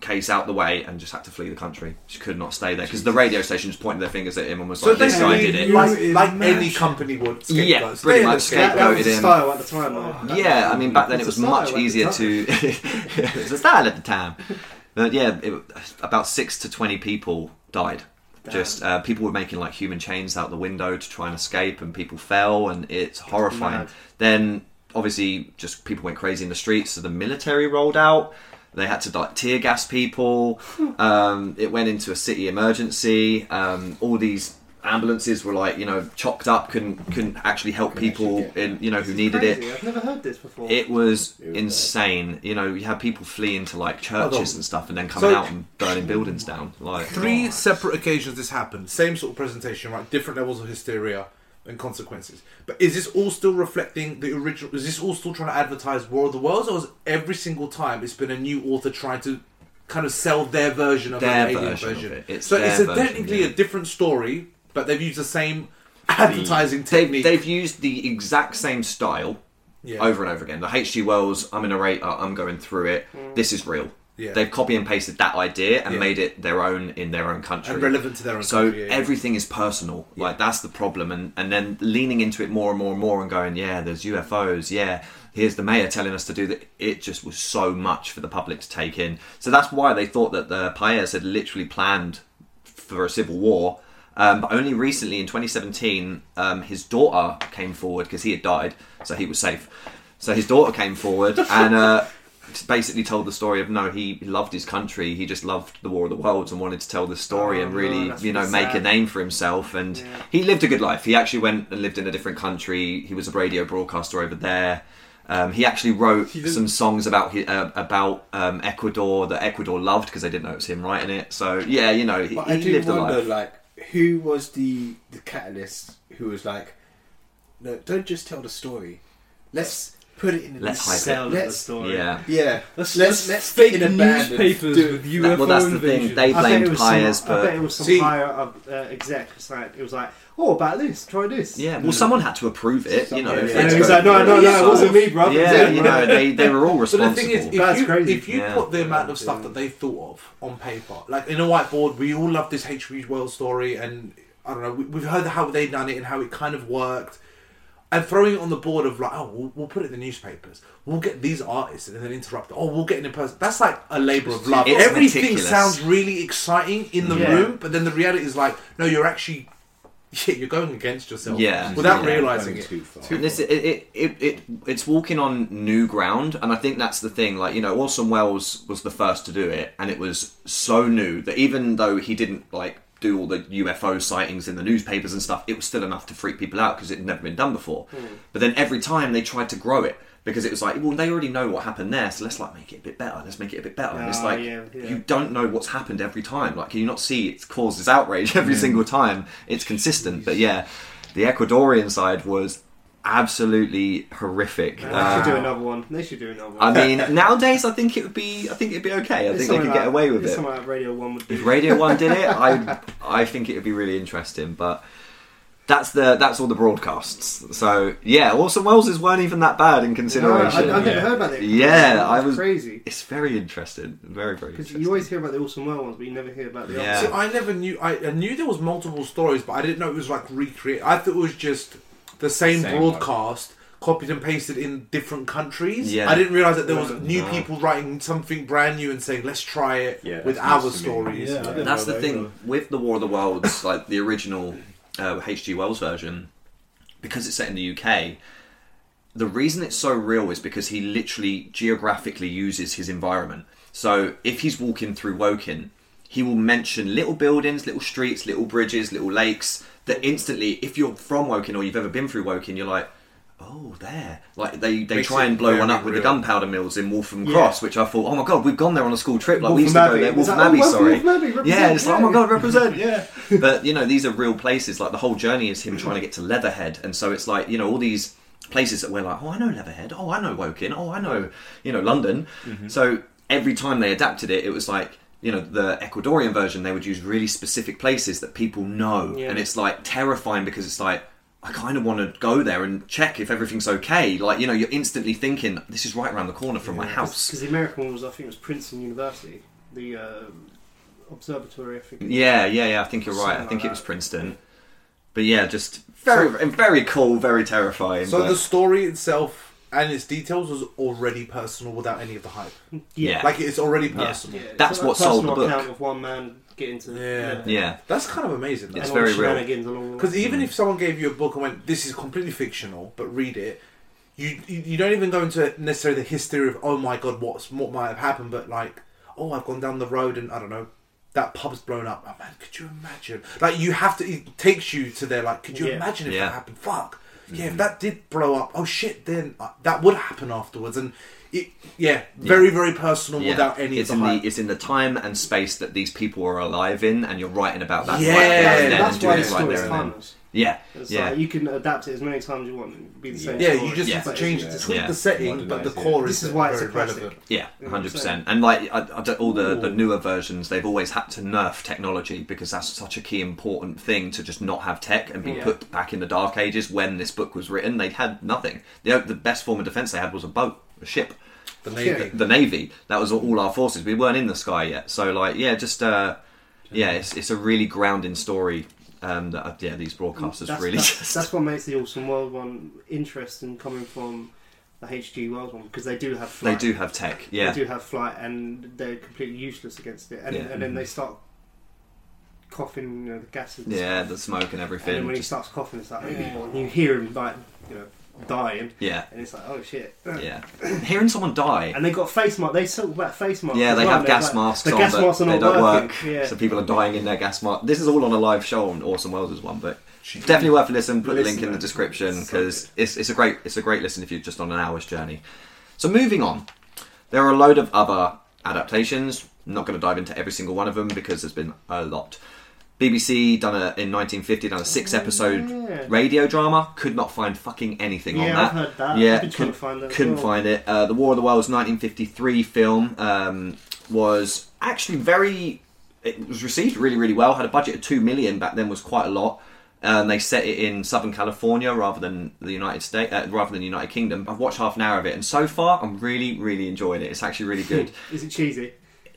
case out the way and just had to flee the country. She could not stay there because the radio station just pointed their fingers at him and was So like, "This guy did it." like, like any company would. Yeah, pretty They're much the That, that was scapegoated the him. style at the time. though. Yeah, I mean back then it was much style at the easier to. it was a style at the time, but yeah, it, about six to twenty people died. Just uh, people were making like human chains out the window to try and escape, and people fell, and it's horrifying. Then obviously, just people went crazy in the streets, so the military rolled out. They had to like tear gas people. Um, it went into a city emergency. Um, all these ambulances were like you know chocked up, couldn't couldn't actually help Couldn't people actually in you know who This is needed it. I've never heard this before. It was It was insane. You know, you had people fleeing to like churches and stuff, and then coming So- out and burning buildings down. Like Three oh. separate occasions this happened. Same sort of presentation, right? Different levels of hysteria and consequences. But is this all still reflecting the original? Is this all still trying to advertise War of the Worlds, or is every single time it's been a new author trying to kind of sell their version of Their an alien version of it. It's so their it's a, version, technically yeah. a different story, but they've used the same advertising They've, technique. they've used the exact same style yeah. over and over again. The H.G. Wells, I'm a narrator, I'm going through it. Hmm. This is real. Yeah. They've copy and pasted that idea and Yeah. made it their own in their own country. and relevant to their own So country, yeah. everything is personal. Like that's the problem, and and then leaning into it more and more and more, and going, yeah, there's UFOs. Yeah, here's the mayor telling us to do that. It just was so much for the public to take in. So that's why they thought that the Paez had literally planned for a civil war. Um, but only recently, in 2017, um, his daughter came forward because he had died, so he was safe. So his daughter came forward and uh, basically told the story of no, he loved his country. He just loved the War of the Worlds and wanted to tell the story Oh, and really, that's you know, really make a name for himself. And Yeah. he lived a good life. He actually went and lived in a different country. He was a radio broadcaster over there. Um, he actually wrote He some songs about uh, about um, Ecuador that Ecuador loved because they didn't know it was him writing it. So yeah, you know, he, he lived a life. like, who was the the catalyst who was like, no, don't just tell the story. Let's put it in a Let's hype it. Sell the Let's story. Yeah. yeah. Let's, Let's- let's, let's fake in a band and newspapers do- with UFO well, that's the thing. invasion. They I bet blamed it was Paez, some, I but bet it was some See- higher up uh, exec. It's like, it was like, oh, about this, try this. yeah, well, someone had to approve it. You know, Yeah, yeah. And it's he was got- like, no, no, no, it wasn't me, bro. Yeah, you know, they, they were all But responsible. the thing is, if That's you, crazy. if you Yeah. put the amount of stuff that they thought of on paper, like in a whiteboard, we all love this H.G. Wells story, and I don't know, we, we've heard how they done it and how it kind of worked, and throwing it on the board of like, oh, we'll, we'll put it in the newspapers, we'll get these artists, and then interrupt. Oh, we'll get it in person. That's like a labor of love. It's Everything meticulous. sounds really exciting in the Yeah. room, but then the reality is like, no, you're actually, yeah, you're going against yourself. Yeah. without Yeah. realizing it. too far. And this, it, it, it, it, it's walking on new ground, and I think that's the thing. Like you know, Orson Welles was the first to do it, and it was so new that even though he didn't like do all the UFO sightings in the newspapers and stuff, it was still enough to freak people out because it had never been done before. Hmm. But then every time they tried to grow it because it was like, well, they already know what happened there, so let's like make it a bit better. Let's make it a bit better. and it's Ah, like yeah, yeah. you don't know what's happened every time. Like, can you not see it causes outrage every single time? It's consistent, but yeah, the Ecuadorian side was absolutely horrific. They Uh, should do another one. They should do another one. I mean, nowadays I think it would be. I think it'd be okay. I It's think they something could get away with it's it. Like Radio One would do. If Radio One did it, I I think it would be really interesting. But that's the that's all the broadcasts. So yeah, Orson Welles' weren't even that bad in No, I, consideration. I never Yeah. heard about it. Yeah, It's I was- crazy It's very interesting. Very very because you always hear about the Orson Welles ones, but you never hear about the Yeah. See, I never knew. I, I knew there was multiple stories, but I didn't know it was like recreate. I thought it was just the same, Same broadcast copied and pasted in different countries. Yeah. I didn't realize that there was No. new No. people writing something brand new and saying, "Let's try it Yeah, with our news stories." Yeah, I That's the thing either. with the War of the Worlds, like the original uh, H.G. Wells version, because it's set in the UK. The reason it's so real is because he literally geographically uses his environment. So if he's walking through Woking, he will mention little buildings, little streets, little bridges, little lakes. That instantly, if you're from Woking or you've ever been through Woking, you're like, oh, there. Like they, they Makes try and blow one up with the gunpowder mills in Waltham Yeah. Cross, which I thought, oh my god, we've gone there on a school trip. Like we used to Waltham go there. Like, Abbey, oh, sorry. Waltham Abbey, yeah, it's like, oh my god, represent, yeah. but you know, these are real places. Like the whole journey is him trying to get to Leatherhead, and so it's like you know all these places that we're like, oh, I know Leatherhead, oh, I know Woking, oh, I know you know London. Mm-hmm. So every time they adapted it, it was like. You know, the Ecuadorian version, they would use really specific places that people know, Yeah. and it's like terrifying because it's like I kind of want to go there and check if everything's okay. Like, you know, you're instantly thinking, this is right around the corner from my house. because the American one was I think it was Princeton University, the uh, observatory. I think. Yeah, yeah, yeah. I think you're right. I think like it was that. Princeton. But yeah, just very, very cool, very terrifying. So but- the story itself and its details was already personal without any of the hype. Yeah. Like it's already personal. Yeah, it's That's like what a sold the personal book. account of one man getting to Yeah. yeah, That's kind of amazing. though. It's and very real. shenanigans along the way. Because even if someone gave you a book and went, "This is completely fictional," but read it, you you, you don't even go into necessarily the history of, "Oh my god, what's what might have happened," but like, "Oh, I've gone down the road and I don't know." That pub's blown up. Oh man, could you imagine? Like you have to. It takes you to there. Like, could you Yeah. imagine if Yeah. that happened? Fuck. Yeah, if that did blow up, oh shit, then uh, that would happen afterwards. And it, yeah, very very personal yeah. without any it's in the the it's in the time and space that these people are alive in, and you're writing about that. Yeah, right there that's- and then that's and why doing the right story's there and then. timeless. Yeah, It's yeah. like you can adapt it as many times as you want. and Be the same. Yeah, story. you just Yeah. have to change it's- it, tweak Yeah. the setting, but the Modernise it. core This is is why it's very a classic. relevant. Yeah, Yeah, hundred percent. And like I, I all the, the newer versions, they've always had to nerf technology because that's such a key important thing to just not have tech and be Yeah. put back in the dark ages. When this book was written, they had nothing. The the best form of defense they had was a boat, a ship. The Navy. the navy. That was all our forces. We weren't in the sky yet. So like, yeah, just uh, yeah, it's it's a really grounding story. Um, that uh, yeah, these broadcasters that's, really that's, just that's what makes the Orson Welles one interesting coming from the H.G. Wells one because they do have they do have tech. Yeah, They do have flight and they're completely useless against it. And, Yeah. and then they start coughing, you know, the gases. yeah, the smoke and everything. And then everything. when he starts coughing, it's like, oh, and you hear him like, you know, dying, yeah, and it's like, oh shit. yeah. Hearing someone die. And they got face mask. They talk about face masks. Yeah, they well. have gas like, masks the on, gas but masks are they don't working. work. Yeah. So people are dying in their gas mask. This is all on a live show on Orson Welles' one, but definitely worth a listen. Put the link in the Listen, description because it's, it's a great it's a great listen if you're just on an hour's journey. So moving on, there are a load of other adaptations. I'm not going to dive into every single one of them because there's been a lot. BBC done a in 1950 done a six episode Oh, yeah. radio drama. Could not find fucking anything on that. I've heard that. Yeah, I've been trying to couldn't- find that as couldn't well. find it. Uh, the War of the Worlds 1953 film um, was actually very. It was received really, really well. Had a budget of two million back then, was quite a lot. And they set it in Southern California rather than the United States, uh, rather than the United Kingdom. I've watched half an hour of it, and so far, I'm really, really enjoying it. It's actually really good. Is it cheesy?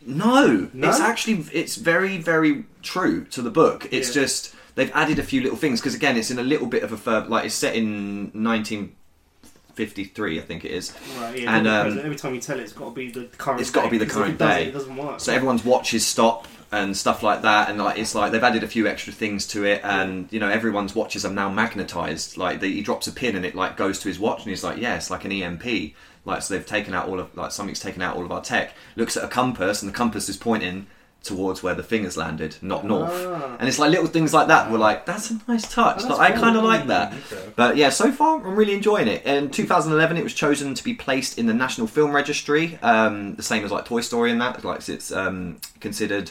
No, No? it's actually it's very very true to the book. It's Yeah. just they've added a few little things because again, it's in a little bit of a fur, like it's set in 1953, I think it is. Right, yeah. And, um, every time you tell it, it's got to be the current. It's gotta day, be the current it doesn't, day. It doesn't work. So everyone's watches stop and stuff like that, and like it's like they've added a few extra things to it, and you know everyone's watches are now magnetized. Like the, he drops a pin and it like goes to his watch, and he's like, yeah, it's like an EMP. Like so they've taken out all of like something's taken out all of our tech. Looks at a compass, and the compass is pointing towards where the thing has landed, not north. Ah. And it's like little things like that. We're like, that's a nice touch. Oh, Like, that's I kind of like that. But yeah, so far I'm really enjoying it. In 2011, it was chosen to be placed in the National Film Registry, um, the same as like Toy Story and that. Like it's um, considered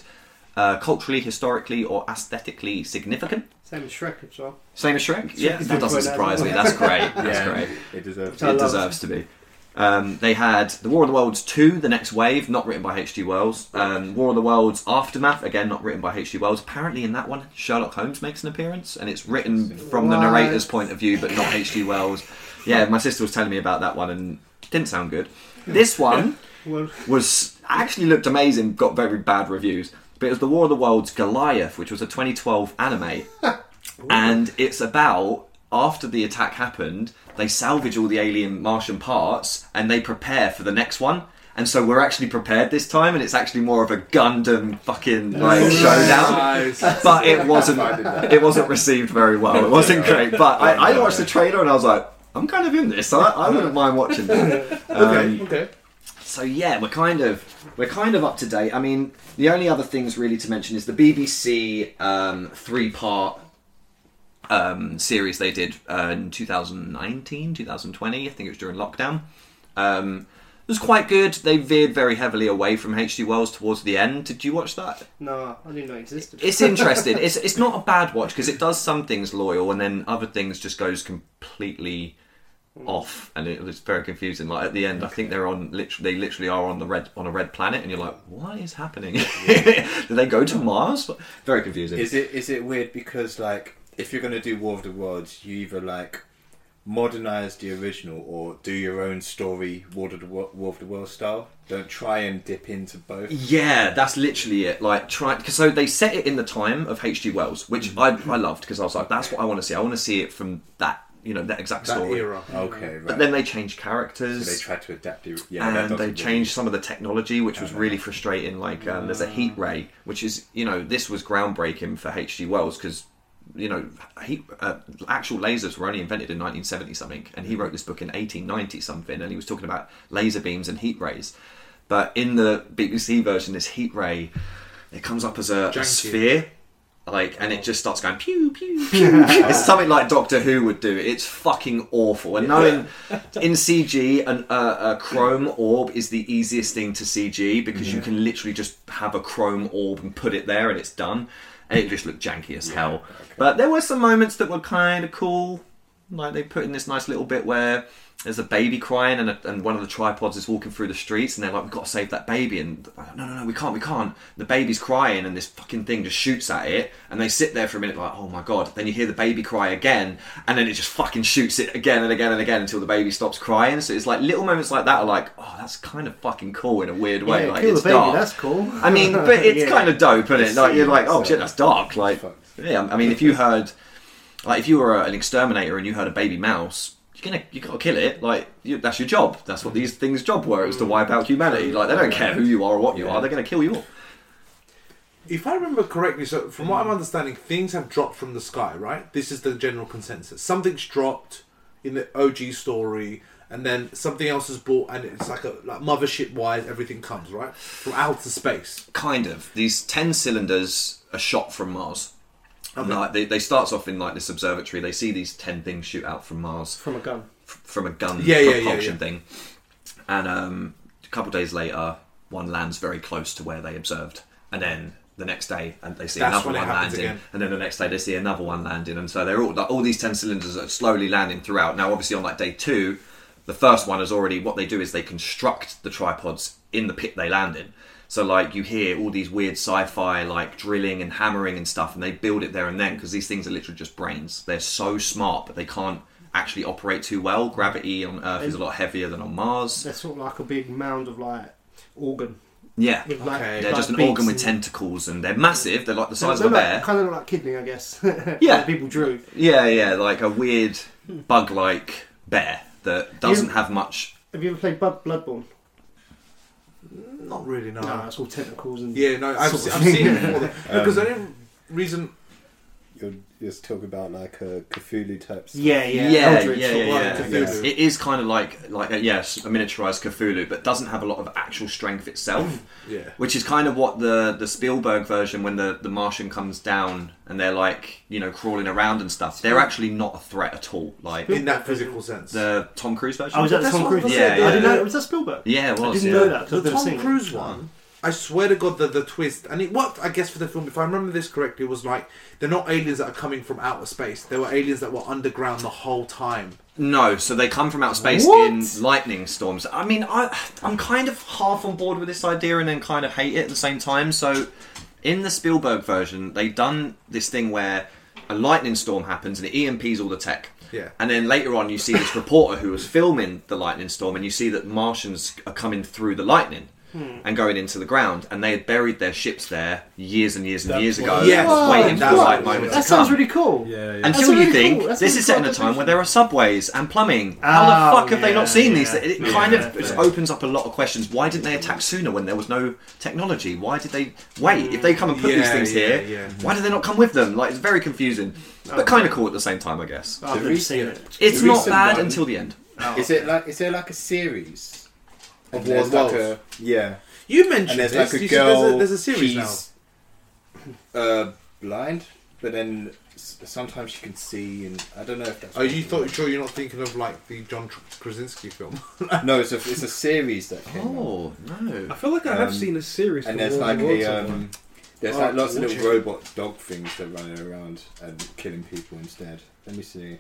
uh, culturally, historically, or aesthetically significant. Same as Shrek as well. Same as Shrek. Yeah, that doesn't surprise that me. That's great. That's yeah, great. it deserves. I It deserves to be. Um, they had The War of the Worlds 2, The Next Wave, not written by H.G. Wells. Um, War of the Worlds Aftermath, again, not written by H.G. Wells. Apparently, in that one, Sherlock Holmes makes an appearance, and it's written from the narrator's point of view, but not H.G. Wells. Yeah, my sister was telling me about that one, and didn't sound good. This one was actually looked amazing, got very bad reviews. But it was The War of the Worlds Goliath, which was a 2012 anime. and it's about after the attack happened, they salvage all the alien Martian parts and they prepare for the next one. And so we're actually prepared this time, and it's actually more of a Gundam fucking like showdown. Nice. But it wasn't. That. It wasn't received very well. It wasn't great. But I, I watched the trailer and I was like, I'm kind of in this. I, I wouldn't mind watching this. Um, okay, okay. so yeah, we're kind of we're kind of up to date. I mean, the only other things really to mention is the BBC um, three part um, series they did uh, in 2019, 2020. I think it was during lockdown. Um, it was quite good. They veered very heavily away from H.G. Wells towards the end. Did you watch that? no, I didn't know it existed. It's interesting. it's it's not a bad watch because it does some things loyal and then other things just goes completely off and it was very confusing. Like at the end, I think they're on literally they literally are on the red on a red planet and you're like, what is happening? Did they go to Mars? Very confusing. Is it is it weird because like if you're gonna do War of the Worlds, you either like modernize the original or do your own story War of the Wo- War of the World style. Don't try and dip into both. Yeah, that's literally it. Like try cause so they set it in the time of H.G. Wells, which I I loved because I was like, that's what I want to see. I want to see it from that you know that exact That story. era. Okay, right. But then they changed so characters. they tried to adapt it. Yeah, that and doesn't they really- changed some of the technology, which was really frustrating. Like um, there's a heat ray, which is you know this was groundbreaking for H.G. Wells because you know heat, uh, actual lasers were only invented in 1970 something, and he wrote this book in 1890 something, and he was talking about laser beams and heat rays. But in the BBC version, this heat ray it comes up as a, a sphere. Like and it just starts going pew pew pew. it's something like Doctor Who would do. It's fucking awful. And knowing in CG, an, uh, a chrome orb is the easiest thing to CG because you can literally just have a chrome orb and put it there and it's done. And it just looked janky as hell. But there were some moments that were kind of cool. Like they put in this nice little bit where there's a baby crying and, a, and one of the tripods is walking through the streets and they're like, we've got to save that baby. And like, no, no, no, we can't, we can't. The baby's crying and this fucking thing just shoots at it. And they sit there for a minute like, oh my god. Then you hear the baby cry again and then it just fucking shoots it again and again and again until the baby stops crying. So it's like little moments like that are like, oh, that's kind of fucking cool in a weird way. Yeah, like it's baby. dark. That's cool. I mean, but it's Yeah. kind of dope, isn't it? Like you're like, oh shit, that's dark. Like, yeah. I mean, if you heard, like, if you were an exterminator and you heard a baby mouse, you're gonna you gotta kill it. Like, you, that's your job. That's what these things' job were. It was to hmm. wipe out humanity. Like, they don't care who you are or what you are. They're gonna kill you all. If I remember correctly, so from what I'm understanding, things have dropped from the sky, right? This is the general consensus. Something's dropped in the OG story, and then something else is bought, and it's like a like mothership wise, everything comes right from outer space. Kind of. These ten cylinders are shot from Mars. And like, they, they starts off in like this observatory. They see these ten things shoot out from Mars. From a gun. f- from a gun Yeah, yeah, yeah, propulsion yeah. thing. And um, a couple of days later, one lands very close to where they observed, and then the next day, and they see That's another one landing, again. and then the next day they see another one landing, and so they're all like, all these ten cylinders are slowly landing throughout. Now, obviously, on like day two, the first one is already what they do is they construct the tripods in the pit they land in. So like you hear all these weird sci-fi like drilling and hammering and stuff, and they build it there and then because these things are literally just brains. They're so smart, but they can't actually operate too well. Gravity on Earth is a lot heavier than on Mars. They're sort of like a big mound of like organ. Yeah, like, Okay. they're like just an organ with and- tentacles, and they're massive. They're like the size They're of a like- bear. Kind of look like kidney, I guess. Yeah. That people drew. Yeah, yeah, like a weird bug-like bear that doesn't You- have much. Have you ever played Bloodborne? Not really, no. No, it's all tentacles and Yeah, no, I've, Sort of I've seen it before. Um, Because the only reason You're just talking about like a Cthulhu type. Stuff. Yeah, yeah, yeah, Eldritch yeah, sort yeah, yeah. Cthulhu. It is kind of like like a, yes, a miniaturized Cthulhu, but doesn't have a lot of actual strength itself. yeah. Which is kind of what the the Spielberg version, when the the Martian comes down and they're like you know crawling around and stuff, they're actually not a threat at all. Like In that physical sense. the Tom Cruise version. Oh, was that That's Tom Cruise? I Yeah, said, yeah. I didn't the- know. Was that Spielberg? yeah, it was. I was. didn't yeah. know that. 'cause I've the never Tom seen it. Cruise one, I swear to God, the the twist, and it worked, I guess, for the film. If I remember this correctly, was like they're not aliens that are coming from outer space. They were aliens that were underground the whole time. No, so they come from outer space What? in lightning storms. I mean, I, I'm kind of half on board with this idea and then kind of hate it at the same time. So, in the Spielberg version, they've done this thing where a lightning storm happens and it EMPs all the tech. Yeah. And then later on, you see this reporter who was filming the lightning storm, and you see that Martians are coming through the lightning. And going into the ground, and they had buried their ships there years and years and That years ago, Yeah. just waiting for the right moment That to sounds come. really cool. Yeah, yeah. Until That's you think cool. This really is set in a time where there are subways and plumbing. How Oh, the fuck have they not seen these? yeah. It Yeah, kind of fair. just opens up a lot of questions. Why didn't they attack sooner when there was no technology? Why did they wait? If they come and put these things yeah, here, yeah. why did they not come with them? Like it's very confusing, but Oh. kind of cool at the same time, I guess. I've The recent- it. It's The not bad one- until the end. Is it like? Is there like a series? Of And War of there's the like Worlds. a yeah, You mentioned and there's this. like a you said girl. there's, a, there's a series now. she's, Uh, blind, but then s- sometimes she can see, and I don't know if that's. Oh, you thought sure you're not thinking of like the John Tr- Krasinski film? No, it's a it's a series that came. out. Oh no! I feel like I have Um, seen a series. and there's like the a um, there's Oh, like lots of watch little it. robot dog things that running around and killing people instead. Let me see.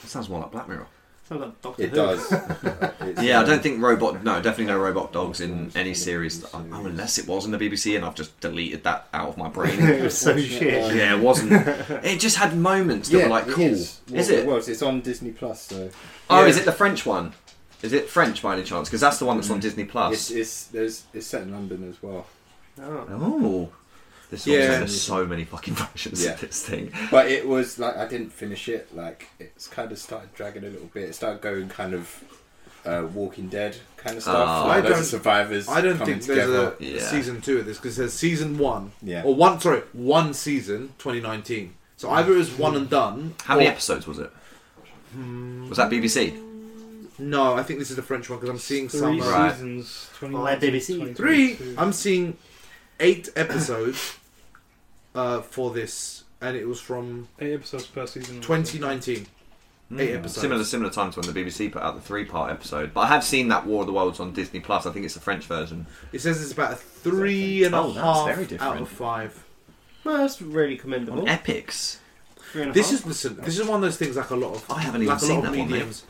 That sounds more like Black Mirror. Sounds like Doctor It Who. does. It's, Yeah, I don't uh, think robot. No, definitely no robot dogs in any on the series. Oh, unless it was in the BBC, and I've just deleted that out of my brain. it was so shit. yeah, it wasn't. It just had moments that Yeah, were like it cool. is. Is it? the Worlds. It's on Disney Plus, so Oh, Yeah. is it the French one? Is it French by any chance? Because that's the one that's on mm. Disney it's Plus. it's there's it's set in London as well. Oh. Oh, this Yeah. yeah. There's so many fucking versions Yeah. of this thing. But it was like I didn't finish it. Like it's kind of started dragging a little bit. It started going kind of uh, Walking Dead kind of stuff. Oh. like I don't- survivors. I don't coming think there's together. a Yeah. season two of this because there's season one Yeah. or one. Sorry, one season, 2019. So either it was one and done. How many episodes was it? Was that BBC? No, I think this is the French one because I'm seeing Three some. uh, Right. seasons. Well, BBC. Three. I'm seeing eight episodes uh, for this, and it was from Eight episodes per season. 2019. Eight episodes. Similar, similar time to when the BBC put out the three-part episode. But I have seen that War of the Worlds on Disney Plus. I think it's the French version. It says it's about a three and a Oh, half that's very different. out of five. Well, that's really On commendable. Epics. Three and a This half. is listen. This is one of those things like a lot of I haven't even like a seen lot of that one, mate. mediums.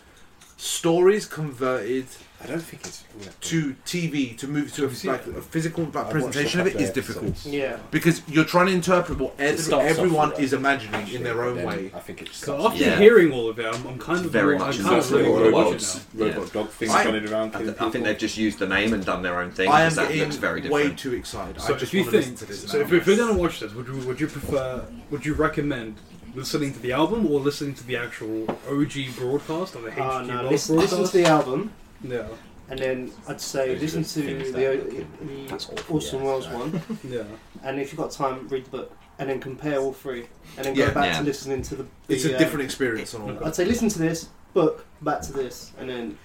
Stories converted I don't think it's. all that to TV to move to a, Have you seen like a physical like, presentation of it couple is of difficult episodes. Yeah. because you're trying to interpret what It ev- starts off everyone is imagining in their own way. I think it's So after Yeah. hearing all of it, I'm, I'm kind of Very more, much I kind of so. really War want of to the watch Worlds. it robot dog things I- running around. I, th- I think they've just used the name and done their own thing. I am because that looks very different. way too excited. So I just if you want to think, listen to this so now. if, if you're gonna watch this, would you would you prefer? Would you recommend listening to the album or listening to the actual OG broadcast or the Oh HG no! Wells Listen, listen to the album, Yeah, and then I'd say Those listen to the, that- the Orson Yeah, Welles right. one, yeah. and if you've got time, read the book, and then compare all three, and then go Yeah. back Yeah. to listening to the. it's a uh, different experience on all that. I'd say listen to this book, back to this, and then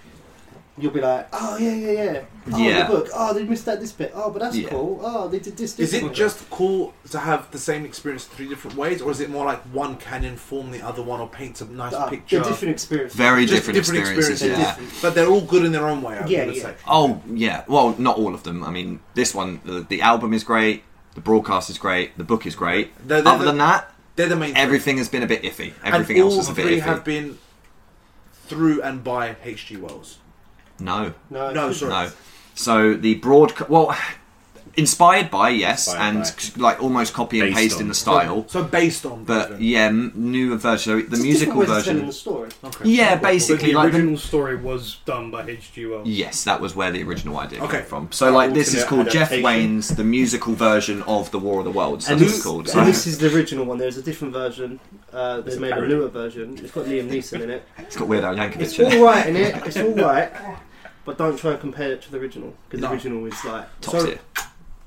you'll be like, oh yeah, yeah, yeah. Oh, Yeah. the book. Oh, they missed that this bit. Oh, but that's Yeah. cool. Oh, they did this. Is this it just cool to have the same experience three different ways, or is it more like one can inform the other one or paints a nice uh, picture? they're different experiences. Very Just different, experiences. experiences. Yeah. Different. But they're all good in their own way. I Yeah, would yeah. say. Oh yeah. Well, not all of them. I mean, this one, the, the album is great. The broadcast is great. The book is great. They're- they're Other the- than that, They're the main. three. everything has been a bit iffy. and Everything all else is the a bit three iffy. have been through and by H.G. Wells. No, No, No, sorry. no. So the broad, well, inspired by yes, Inspired and by. like almost copy and Based paste on. in the style. So based on. But Raven. yeah, m- newer version. So the It's a musical way of telling version. the story. Okay. Yeah, But basically the like the, original story was done by H.G. Wells. Yes, that was where the original idea Okay. came from. So, like, this is Alternate called Jeff adaptation. Wayne's the musical version of the War of the Worlds. And That's what this, it's called. and So, this is the original one. There's a different version. Uh, they It's a made a parody. newer version. It's got Liam Neeson in it. it's got Weird Al Yankovic It's in it. all right in it. It's all right, but don't try and compare it to the original because No. the original is like Top So- tier.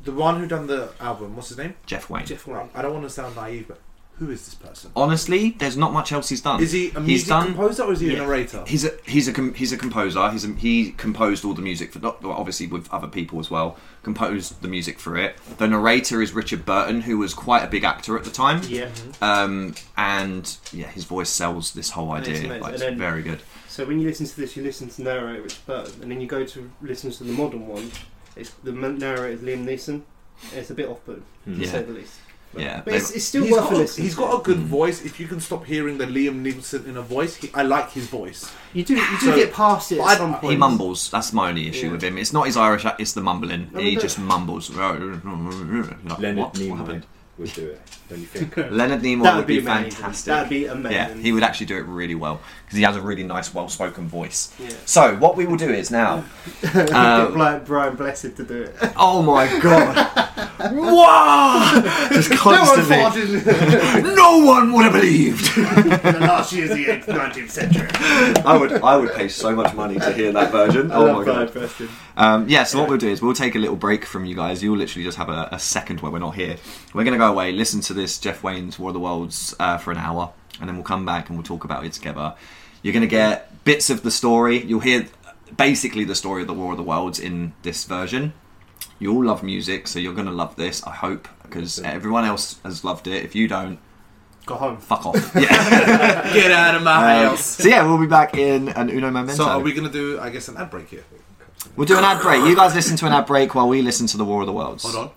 the one who done the album, what's his name? Jeff Wayne. Jeff Right. Wayne. I don't want to sound naive, but who is this person? Honestly, there's not much else he's done. Is he a He's music done- composer or is he Yeah. a narrator? He's a he's a com- he's a composer. He's a, he composed all the music for not well, obviously with other people as well. Composed the music for it. The narrator is Richard Burton, who was quite a big actor at the time. Yeah. Um, and yeah, his voice sells this whole And it's idea. amazing. Like, it's And then- very good. So when you listen to this, you listen to narrator Rich Burton, and then you go to listen to the modern one. It's the m- narrator is Liam Neeson. And it's a bit off-putting, to Yeah. say the least. Yeah, But it's, they- it's still He's worth got, a a, listen. he's to. got a good Mm. voice. If you can stop hearing the Liam Neeson in a voice, he, I like his voice. You do. You do So- get past it but at I- some he point. He mumbles. That's my only issue Yeah. with him. It's not his Irish. act, It's the mumbling. No, he but- just mumbles. Like, Leonard what? What Nimoy happened? Would do it. Don't you think? Leonard Nimoy That would be, amazing. fantastic. That'd be amazing. yeah, he would actually do it really well because he has a really nice, well-spoken voice. Yeah. So what we will do is now. Get Um, Brian, Brian Blessed to do it. oh my god! wow! Just constantly. No one farted No one would have believed. in the last years of the 19th century. I would. I would pay so much money to hear that version. I Oh love my god. Preston. Um, yeah, so what we'll do is we'll take a little break from you guys. You'll literally just have a, a second where we're not here. We're going to go away, listen to this Jeff Wayne's War of the Worlds uh, for an hour, and then we'll come back and we'll talk about it together. You're going to get bits of the story. You'll hear basically the story of the War of the Worlds in this version. You all love music, so you're going to love this, I hope, because everyone else has loved it. If you don't, Go home. fuck off. Yeah. Get out of my Um, house. so yeah, we'll be back in an Uno Momento. So are we going to do, I guess, an ad break here? We'll do an ad break. You guys listen to an ad break while we listen to the War of the Worlds. Hold on.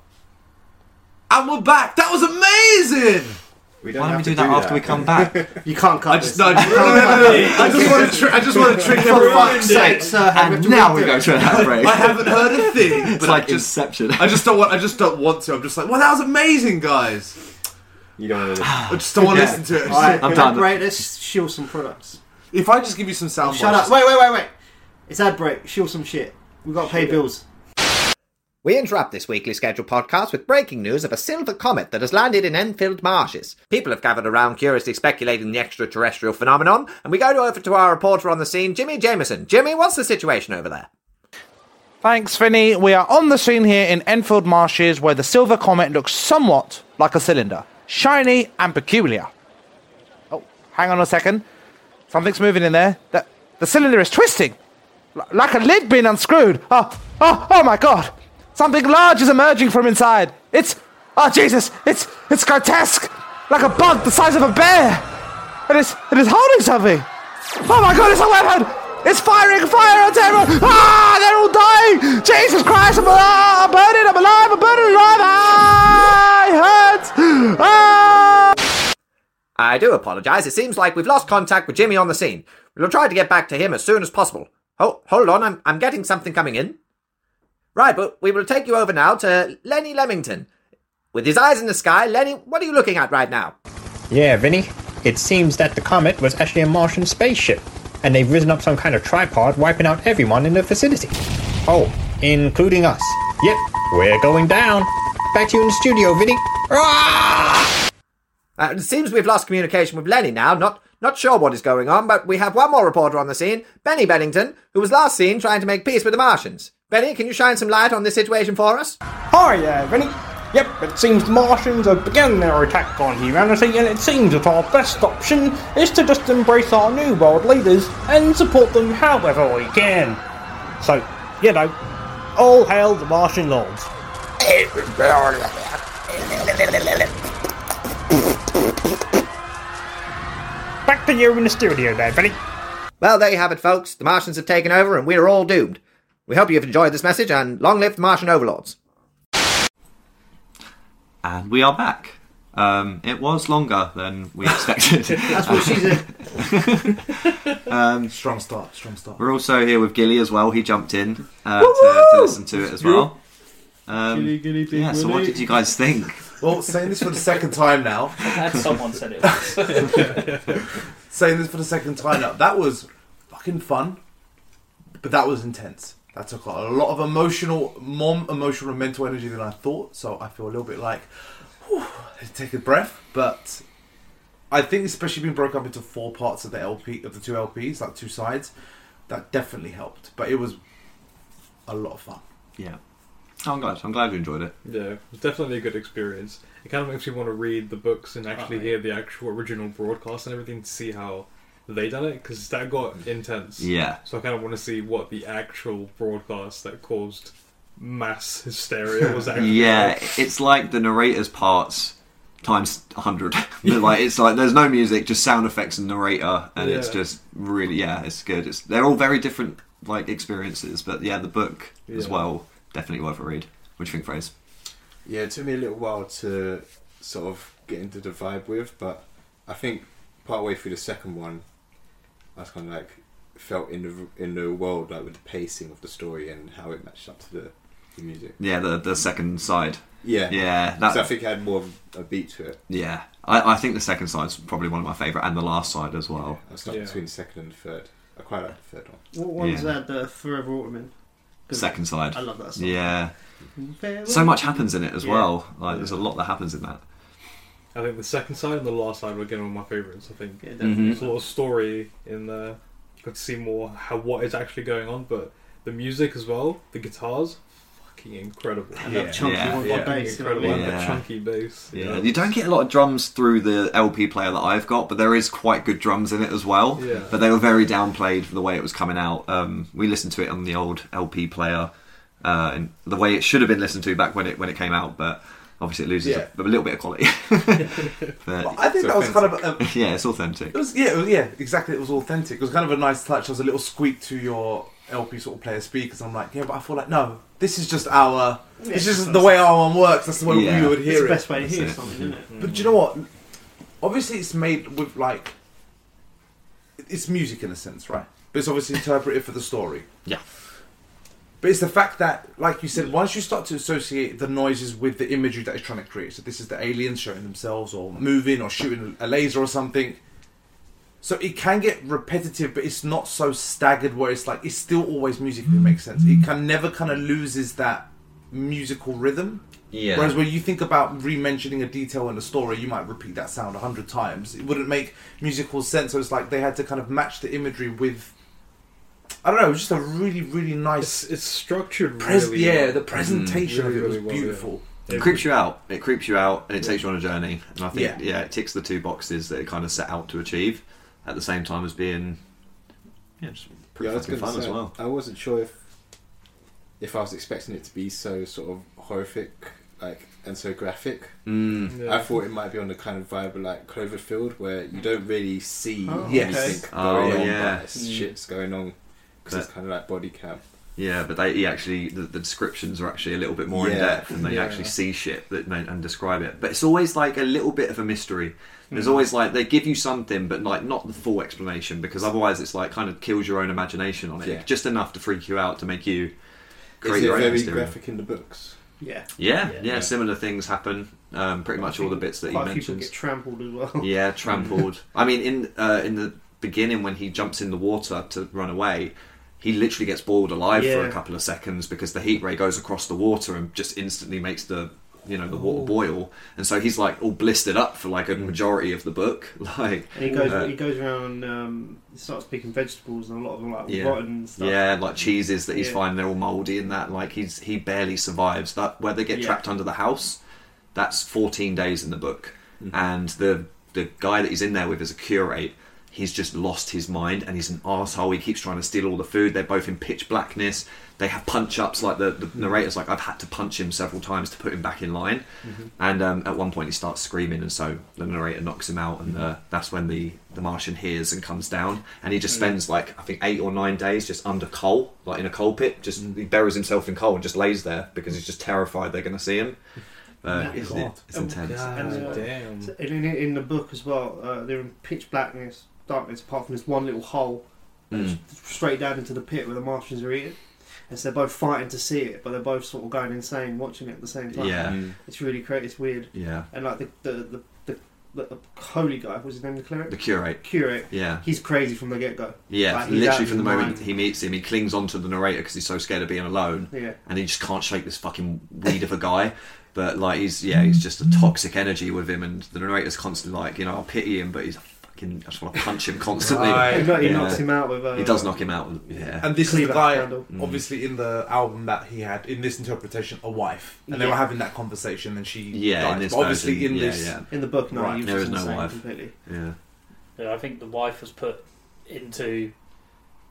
And we're back. That was amazing. We don't Why don't we have do to that after we come back? You can't cut I just this. no, no, no, no, no. I just want to. Tri- I just want to trick For everyone. fuck's sake, sir. have and now we go to an ad break. I haven't heard a thing, It's like I just, Inception. I just don't want. I just don't want to. I'm just like, well, that was amazing, guys. You don't want to. I just don't want to Yeah. listen to it. Alright, I'm done. break. Let's shield some products. If I just give you some sound Shut up. Wait, wait, wait, wait. It's ad break. Shield some shit. We've got to pay bills. We interrupt this weekly scheduled podcast with breaking news of a silver comet that has landed in Enfield marshes. People have gathered around curiously speculating the extraterrestrial phenomenon, and we go over to our reporter on the scene, Jimmy Jameson. Jimmy, what's the situation over there? Thanks, Vinny. We are on the scene here in Enfield Marshes where the silver comet looks somewhat like a cylinder. Shiny and peculiar. Oh, hang on a second. Something's moving in there. The, the cylinder is twisting. L- like a lid being unscrewed. Oh, oh, oh my god. Something large is emerging from inside. It's, oh Jesus, it's, it's grotesque. Like a bug the size of a bear. It is, it is holding something. Oh my god, it's a weapon! It's firing fire on terror! Ah, they're all dying! Jesus Christ, I'm, ah, I'm burning, I'm alive, I'm burning alive! Ah, it hurts! Ah! I do apologize. It seems like we've lost contact with Jimmy on the scene. We'll try to get back to him as soon as possible. Oh, hold on, I'm, I'm getting something coming in. Right, but we will take you over now to Lenny Lemington. With his eyes in the sky, Lenny, what are you looking at right now? Yeah, Vinny. It seems that the comet was actually a Martian spaceship, and they've risen up some kind of tripod, wiping out everyone in the vicinity. Oh, including us. Yep, we're going down. Back to you in the studio, Vinny. Ah! Uh, it seems we've lost communication with Lenny now. Not not sure what is going on, but we have one more reporter on the scene, Benny Bennington, who was last seen trying to make peace with the Martians. Benny, can you shine some light on this situation for us? Oh, Hi there, Vinny. Yep, it seems the Martians have begun their attack on humanity, and it seems that our best option is to just embrace our new world leaders and support them however we can. So, you know, all hail the Martian Lords. Back to you in the studio there, Vinny. Well, there you have it, folks. The Martians have taken over, and we're all doomed. We hope you've enjoyed this message, and long live the Martian overlords. And we are back. Um, it was longer than we expected. That's what she said. Strong start, strong start. We're also here with Gilly as well. He jumped in uh, to, to listen to it as well. Um, yeah, so what did you guys think? Well, saying this for the second time now, Glad someone said it. once. saying this for the second time now, that was fucking fun, but that was intense. That took a lot of emotional, more emotional and mental energy than I thought. So I feel a little bit like, whew, take a breath. But I think, especially being broken up into four parts of the LP of the two LPs, like two sides, that definitely helped. But it was a lot of fun. Yeah. I'm glad. I'm glad you enjoyed it. Yeah, it's definitely a good experience. It kind of makes me want to read the books and actually Oh, hear the actual original broadcast and everything to see how they done it because that got intense. Yeah. So I kind of want to see what the actual broadcast that caused mass hysteria was actually. Yeah, like. it's like the narrator's parts times 100. like it's like there's no music, just sound effects and narrator, and it's just really yeah, it's good. It's they're all very different like experiences, but yeah, the book as well definitely worth a read. What do you think, Phrase? Yeah, it took me a little while to sort of get into the vibe with, but I think partway through the second one, I was kind of like felt in the in the world like with the pacing of the story and how it matched up to the, the music. Yeah, the the second side. Yeah, Yeah, So I think it had more of a beat to it. yeah. I, I think the second side's probably one of my favourite, and the last side as well. I stuck Yeah. between the second and the third. I quite like the third one. What one's Yeah. that? The Forever Autumn. Second side. I love that song. Yeah, so much happens in it as Yeah. well. Like, there's a lot that happens in that. I think the second side and the last side were again one of my favourites. I think Yeah, definitely. Mhm. there's a lot of story in there. Got to see more how what is actually going on, but the music as well, the guitars, fucking incredible. And Yeah. that chunky Yeah. one Yeah. bass. you know what I incredible, Yeah. the chunky bass. Yeah, you don't get a lot of drums through the LP player that I've got, but there is quite good drums in it as well. Yeah. But they were very downplayed for the way it was coming out. Um, we listened to it on the old LP player, uh, and the way it should have been listened to back when it when it came out, but obviously it loses Yeah. a, a little bit of quality. But but I think It's that was kind of a, yeah, it's authentic. It was yeah, it was, yeah, exactly. It was authentic. It was kind of a nice touch. There was a little squeak to your LP sort of player speakers. I'm like, yeah, but I feel like no, this is just our. This is just the way our one works. That's the way Yeah. we would hear It's hear the best way to hear That's it. something, isn't it? But do you know what? Obviously, it's made with like. It's music in a sense, right? But it's obviously interpreted for the story. Yeah. But it's the fact that, like you said, once you start to associate the noises with the imagery that it's trying to create, so this is the aliens showing themselves or moving or shooting a laser or something. So it can get repetitive, but it's not so staggered where it's like it's still always music. If it makes sense, it can never kind of loses that musical rhythm. Yeah. Whereas when you think about re-mentioning a detail in a story, you might repeat that sound a hundred times. It wouldn't make musical sense. So it's like they had to kind of match the imagery with. I don't know. It was just a really, really nice. It's, it's structured Pres- really yeah, well. the presentation Really, of it was really well, yeah. beautiful. It creeps you out. It creeps you out, and it takes you on a journey. And I think, Yeah. yeah. it ticks the two boxes that it kind of set out to achieve, at the same time as being, yeah, just pretty Yeah, fucking fun say, as well. I wasn't sure if if I was expecting it to be so sort of horrific, like and so graphic. Mm. Yeah. I thought it might be on the kind of vibe of like Cloverfield, where you don't really see Oh, anything yes. going Oh, on, yeah. but it's shit's going on because it's kind of like body cam. Yeah, but they he actually the, the descriptions are actually a little bit more in depth, and they Yeah. actually see shit that and and describe it. But it's always like a little bit of a mystery. There's Mm. always like they give you something, but like not the full explanation because otherwise it's like kind of kills your own imagination on it. Yeah. Just enough to freak you out to make you create Is it your own very mystery. graphic in the books? Yeah. Yeah, yeah, Yeah. similar things happen. Um, pretty much all the bits that he Quite a few people mentions. get trampled as well. Yeah, trampled. I mean, in uh, in the beginning when he jumps in the water to run away, he literally gets boiled alive for a couple of seconds because the heat ray goes across the water and just instantly makes the you know the water boil, and so he's like all blistered up for like a majority of the book. Like, And he goes, Uh, he goes around. Um, starts picking vegetables, and a lot of them like Yeah. rotten stuff. yeah, like cheeses that he's Yeah. finding they're all mouldy and that. Like he's he barely survives. That where they get Yeah. trapped under the house. That's 14 days in the book, Mm-hmm. and the the guy that he's in there with is a curate. He's just lost his mind, and he's an asshole. He keeps trying to steal all the food. They're both in pitch blackness. They have punch ups. Like the, the narrator's like, I've had to punch him several times to put him back in line. Mm-hmm. And um, at one point, he starts screaming, and so the narrator knocks him out, and uh, that's when the the Martian hears and comes down, and he just spends like I think eight or nine days just under coal, like in a coal pit. Just he buries himself in coal and just lays there because he's just terrified they're going to see him. Uh, Oh, it's, it's intense. And, uh, damn. In, in, in the book as well, uh, they're in pitch blackness, darkness, apart from this one little hole that's Mm. straight down into the pit where the Martians are eating. And so they're both fighting to see it, but they're both sort of going insane watching it at the same time. Yeah, Mm. It's really great, it's weird. yeah. And like the, the, the, the, the holy guy, what's his name the cleric? The curate. Curate. Yeah, He's crazy from the get go. yeah. Like, Literally from the his moment he meets him, he clings onto the narrator because he's so scared of being alone. Yeah. and he just can't shake this fucking weed of a guy. But like he's yeah, he's just a toxic energy with him, and the narrator's constantly like, you know, I'll pity him, but he's a fucking, I just want to punch him constantly. Right. He, kno- he Yeah. knocks him out with. Uh, He does knock him out. Yeah, And this is Cleaver the guy, handle. Mm. obviously, in the album that he had, in this interpretation, a wife. And they Yeah. were having that conversation, and she yeah. died. In this But obviously, version, in yeah, this. yeah, In the book, no, Right, he was there just is no insane wife. completely. yeah. Yeah, I think the wife was put into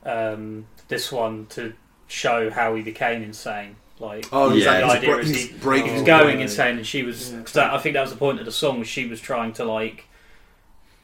um, this one to show how he became insane. Like, Oh, he's yeah, like- he's, the idea bre- is he's he- breaking. he was Oh, going right. insane, and she was. Yeah. Cause that, I think that was the point of the song. Was she was trying to like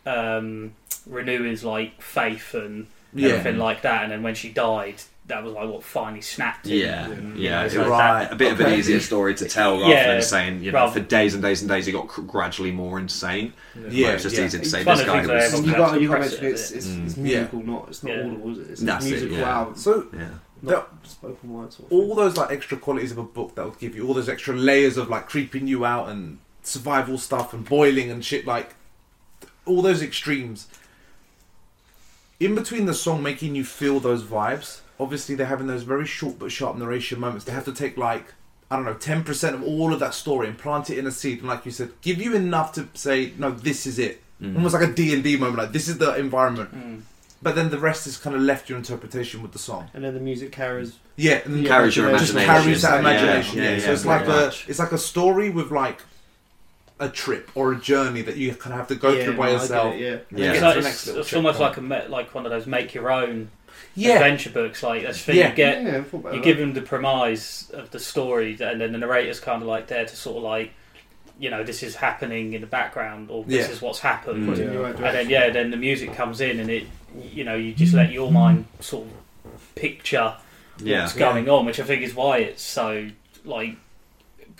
um, renew his like faith and Yeah. everything like that, and then when she died, that was like what finally snapped him. Yeah, And, yeah, you know, so Right. that- a bit of an easier story to tell rather Yeah, than saying you know rather- for days and days and days he got cr- gradually more insane. Yeah, Where it's just yeah. easy to say this guy things was. have And on you Yeah. got you got to Suppress mention it, it's, it's, Mm. it's Yeah. musical, not it's not Yeah. audible. Is it? It's That's a it, musical yeah. album, So, Yeah, not spoken word. Sort of all those like extra qualities of a book that would give you all those extra layers of like creeping you out and survival stuff and boiling and shit like all those extremes in between the song making you feel those vibes obviously they're having those very short but sharp narration moments they have to take like i don't know 10% of all of that story and plant it in a seed and like you said give you enough to say no this is it Mm. almost like a d&d moment like this is the environment Mm. but then the rest is kind of left your interpretation with the song And then the music carries. yeah and Yeah, carries your imagination. just carries that imagination. yeah, Yeah, yeah, so it's very like much. a it's like a story with like a trip or a journey that you kind of have to go yeah, through by no, yourself. it, yeah. Yeah. Get It's, to like, the it's, it's almost checkpoint. like a like one of those make your own Yeah, adventure books. Like that's the thing Yeah. you get. yeah, I thought about you that. give them the premise of the story, and then the narrator's kind of like there to sort of like, you know, this is happening in the background, or this Yeah. is what's happened. Mm. Put it in the right And then yeah, then the music comes in, and it, you know, you just let your mind sort of picture yeah, what's going on, which I think is why it's so like,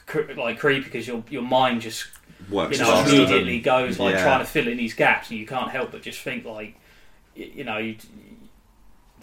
cre- like creepy because your your mind just works you know faster than- immediately goes like yeah. trying to fill in these gaps, and you can't help but just think like, you know, you,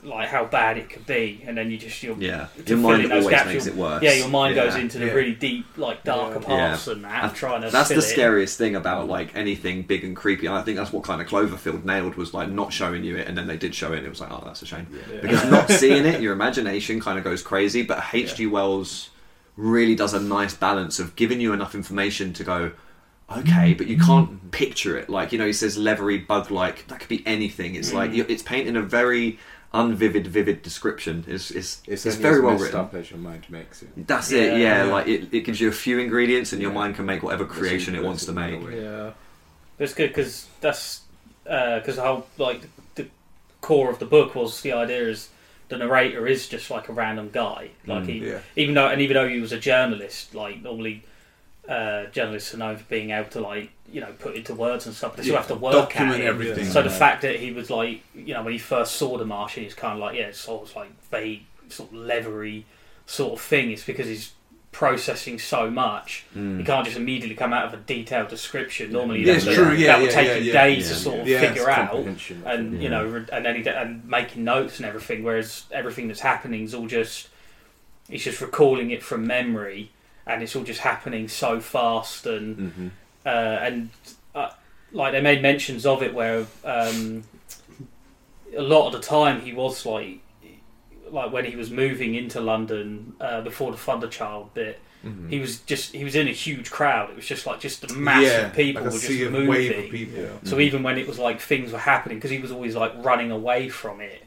like how bad it could be, and then you just you're Yeah, to your mind always gaps, makes it worse. yeah, your mind Yeah. goes into the Yeah. really deep, like darker Yeah. parts and that, And trying to. That's fill the it. scariest thing about like anything big and creepy. And I think that's what kind of Cloverfield nailed was like not showing you it, and then they did show it, and it was like, oh, that's a shame. Because not seeing it, your imagination kind of goes crazy. But H.G. Wells really does a nice balance of giving you enough information to go, okay, but you can't mm. picture it. Like you know, he says leathery bug-like. That could be anything. It's like mm. it's painting a very unvivid, vivid description. It's it's, It's, it's, very well written. up as your mind makes it. That's it. Yeah. Yeah, Yeah. like it, it gives you a few ingredients, and your mind can make whatever creation it wants to make. Yeah. But it's good because that's uh, because the whole like the core of the book was the idea is the narrator is just like a random guy. Like Mm. he, yeah, even though and even though he was a journalist, like normally uh, journalists are known for being able to like you know put into words and stuff. But they still have to work document at it. everything. So the fact that he was like, you know, when he first saw the Martian, he's kind of like, yeah, it's sort of like vague, sort of leathery sort of thing. It's because he's processing so much. Mm. You can't just immediately come out of a detailed description. Normally, Yeah, that's it's true, yeah, that would yeah, take yeah, a yeah. day Yeah. to sort of Yeah, figure out and you know, and then he, and making notes and everything. Whereas everything that's happening is all just he's just recalling it from memory, and it's all just happening so fast and Mhm. uh, and uh, like they made mentions of it where um, a lot of the time he was like like when he was moving into London uh, before the Thunderchild bit. Mhm. He was just he was in a huge crowd. It was just like just a mass yeah, of people like a were just moving. wave of people. Yeah. So even when it was like things were happening, because he was always like running away from it,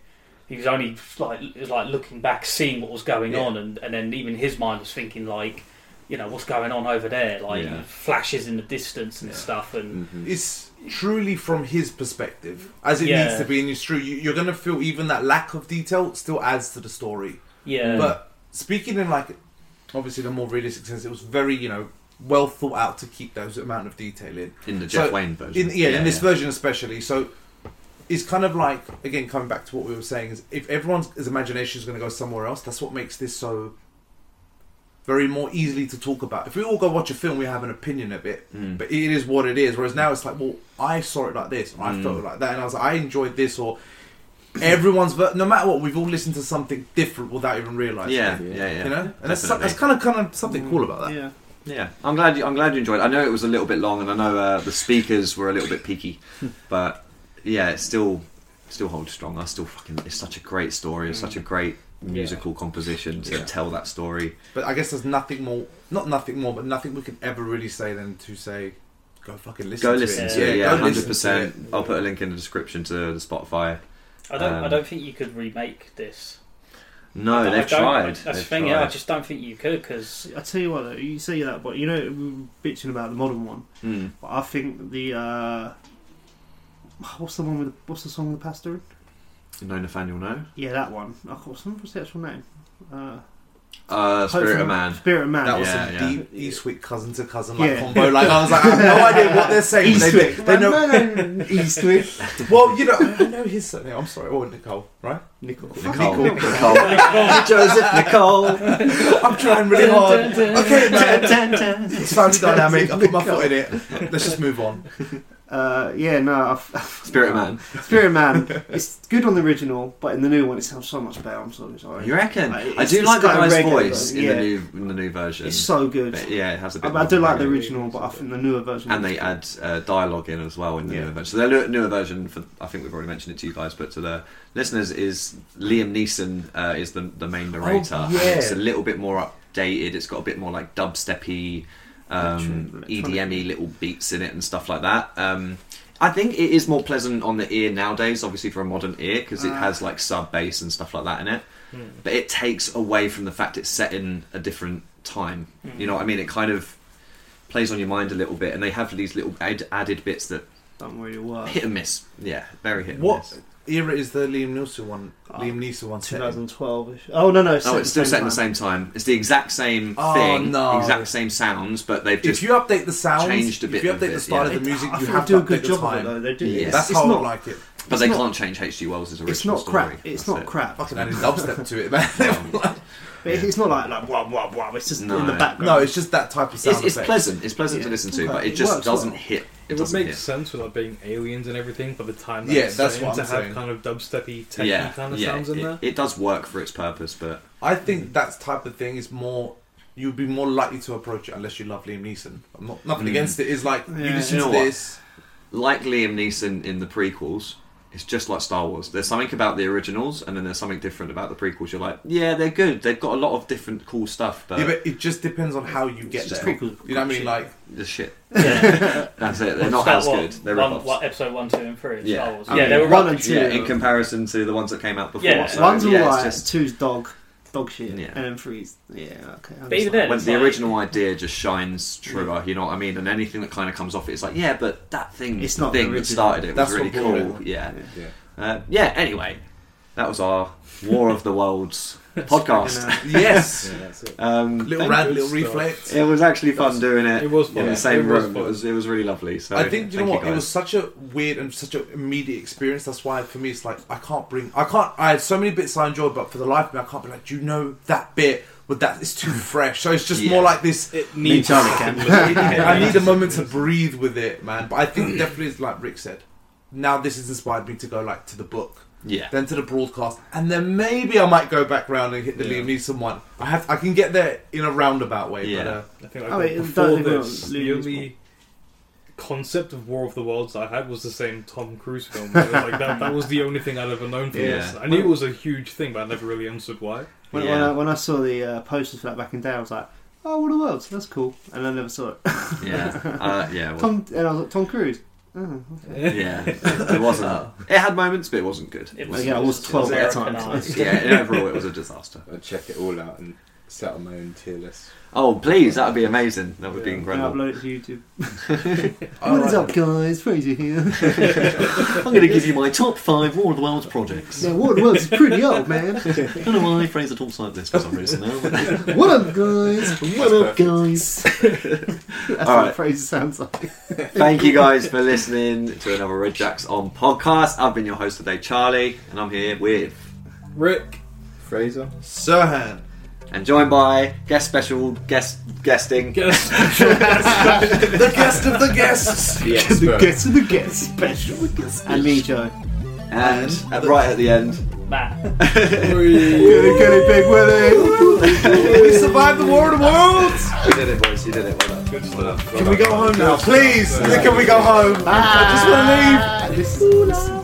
he was only like was like looking back, seeing what was going Yeah. on, and and then even his mind was thinking like, you know, what's going on over there, like Yeah. flashes in the distance and Yeah. stuff, and Mhm. It's truly from his perspective, as it Yeah. needs to be, and it's true. You, you're going to feel even that lack of detail still adds to the story. yeah, But speaking in like, obviously the more realistic sense, it was very you know well thought out to keep those amount of detail in. in the So, Jeff Wayne version. In, yeah, in this version especially. So it's kind of like again coming back to what we were saying is if everyone's imagination is going to go somewhere else, that's what makes this so very more easily to talk about. If we all go watch a film, we have an opinion of it, Mm. but it is what it is. Whereas now it's like, well, I saw it like this, or I Mm. felt it like that, and I was like, I enjoyed this, or everyone's ver- no matter what, we've all listened to something different without even realizing. yeah, it, yeah, yeah, You know, and that's, Definitely. that's kind of kind of something cool about that. Yeah. Yeah, I'm glad you. I'm glad you enjoyed. it. I know it was a little bit long, and I know uh, the speakers were a little bit peaky, but yeah, it still still holds strong. I still fucking. It's such a great story. It's such a great musical composition to Yeah. tell that story. But I guess there's nothing more, not nothing more, but nothing we can ever really say than to say, go fucking listen Go to listen it. to it. Yeah, hundred listen percent. it. I'll put a link in the description to the Spotify. I don't I um, don't think you could remake this. No, I they've don't- tried. That's the They've thing. Yeah, I just don't think you could because I tell you what, though, you say that, but you know, we were bitching about the modern one. Mm. But I think the uh, what's the one with the, what's the song with the pastor? in? No, Nathaniel, no. Yeah, that one. I can't what's what's the actual name? Uh, Uh, Spirit of Man. Spirit of Man. That was Yeah, some yeah. deep Eastwick cousin to cousin like Yeah. combo. Like I was like, I have no idea what they're saying. but They, they, they know. Eastwick. Well, you know, I know his surname. I'm sorry. Oh, Nicole, right? Nicole. Nicole. Nicole. Nicole. Joseph Nicole. I'm trying really hard. Okay, man. It's family dynamic. I put my foot in it. Let's just move on. Uh, yeah, no, I've, Spirit Man. Spirit Man. It's good on the original, but in the new one, it sounds so much better. I'm sorry. sorry. You reckon? Like, I do like the guy's voice in yeah. the new in the new version. It's so good. But yeah, it has a bit. I more do like the original, but I think the newer version. and they good. add uh, dialogue in as well in the Yeah. newer version. So the newer- newer version, for I think we've already mentioned it to you guys, but to the listeners, is Liam Neeson uh, is the the main narrator. Oh, yeah. It's a little bit more updated. It's got a bit more like dubsteppy, um, EDM-y little beats in it and stuff like that. Um, I think it is more pleasant on the ear nowadays, obviously for a modern ear, because it Ah. has like sub bass and stuff like that in it. But it takes away from the fact it's set in a different time. You know what I mean? It kind of plays on your mind a little bit, and they have these little ad- added bits that Don't really work. hit and miss. Yeah, very hit and What miss. Era is the Liam Neeson one? Oh, Liam Neeson one 2012 ish. Oh no no! Oh, it's still set in the same time. It's the exact same Oh, thing, no. exact same sounds, but they've just If you update the sounds, changed a bit. if you update the style yeah. of the music, I you have to do a good job of it though. They do. Yes. That's it's how I not, like it. but they not- can't change H.G. Wells' original story. It's not story. crap. It's That's not it. crap. Fucking added dubstep to it, man. But it's not like like blah blah blah. It's just No. in the background. no, it's just that type of sound It's, it's pleasant. It's pleasant to listen to, Okay. but it It just works doesn't well. hit. It, It would doesn't make hit. sense with like being aliens and everything by the time that Yeah, it's that's what I'm to have kind of dubsteppy, techy Yeah, kind of yeah. sounds in it, there. it does work for its purpose, but I think that type of thing is more. You'd be more likely to approach it unless you love Liam Neeson. I'm not nothing Mm. against it. Is like you Yeah. listen You know to what? this. like Liam Neeson in the prequels, it's just like Star Wars. There's something about the originals, and then there's something different about the prequels. You're like, yeah, they're good. They've got a lot of different cool stuff, but, yeah, but it just depends on how you get It's just there. cool. You know what I mean? Like the shit. yeah, That's it. They're not Start as what, good. They're one, what, episode one, two, and three. of Yeah. Star Wars. I yeah, mean, they were one rubbish. and two. Yeah, in comparison to the ones that came out before. Yeah. So, One's yeah, alright. it's just Two's dog, dog shit, Yeah. and then freeze. yeah okay. I But even understand. then- when the like- original idea just shines truer. You know what I mean? And anything that kind of comes off it is like, yeah, but that thing, It's the not the thing that started it That's was really what brought cool. it. Yeah. Yeah. Uh, yeah. Anyway, that was our War of the Worlds podcast. Yes. Yeah, that's it. Um, little thank- rant, little stuff. reflect. It was actually fun doing it. It was fun. in the same it room. fun. It was it was really lovely. So I think you know thank what it was such a weird and such an immediate experience. That's why for me it's like I can't bring I can't I had so many bits I enjoyed, but for the life of me I can't be like, do you know that bit with that it's too fresh. So it's just Yeah. more like this. It needs Charlie a can. second look. I need a moment to breathe with it, man. But I think definitely, it's like Rick said, now this has inspired me to go like to the book, Yeah. then to the broadcast, and then maybe I might go back round and hit the Yeah. Liam Neeson one. I have I can get there in a roundabout way. Yeah. But, uh, I think like Oh, wait, before this, want the Luna's only concept of War of the Worlds I had was the same Tom Cruise film. It was like that, that was the only thing I'd ever known from Yeah. this. I knew it was a huge thing, but I never really understood why. When, Yeah. when, I, when I saw the uh, posters for that back in the day, I was like, "Oh, War of the Worlds, That's cool." And I never saw it. Yeah. Uh, yeah. Well, Tom and I was like, "Tom Cruise." Oh, okay. yeah. It wasn't. It had moments, but it wasn't good. It Well, yeah, I was 12 at the time. Yeah. and Overall, it was a disaster. I'll check it all out and set on my own tier list. Oh, please! That would be amazing. That would be Yeah. And incredible. upload it to YouTube. what is up, guys? Fraser here. I'm going to give you my top five War of the Worlds projects. yeah, War of the Worlds is pretty old, man. I don't know why Fraser talks like this for some reason now. What up, guys? What up, guys? That's All what right. Fraser sounds like. Thank you guys for listening to another Red Jacks on podcast. I've been your host today, Charlie, and I'm here with Rick, Fraser? Sirhan. And joined by guest special guest guesting. guess the guest of the guests. The the guest of the guests. Special guest. And me, Joe. And at right at the end, Matt. Get it, get it, Big Willie. we survived the War of the Worlds. you did it, boys. You did it. Well done. good stuff. Can we go home now, please? Can we go home? I just want to leave. Ah,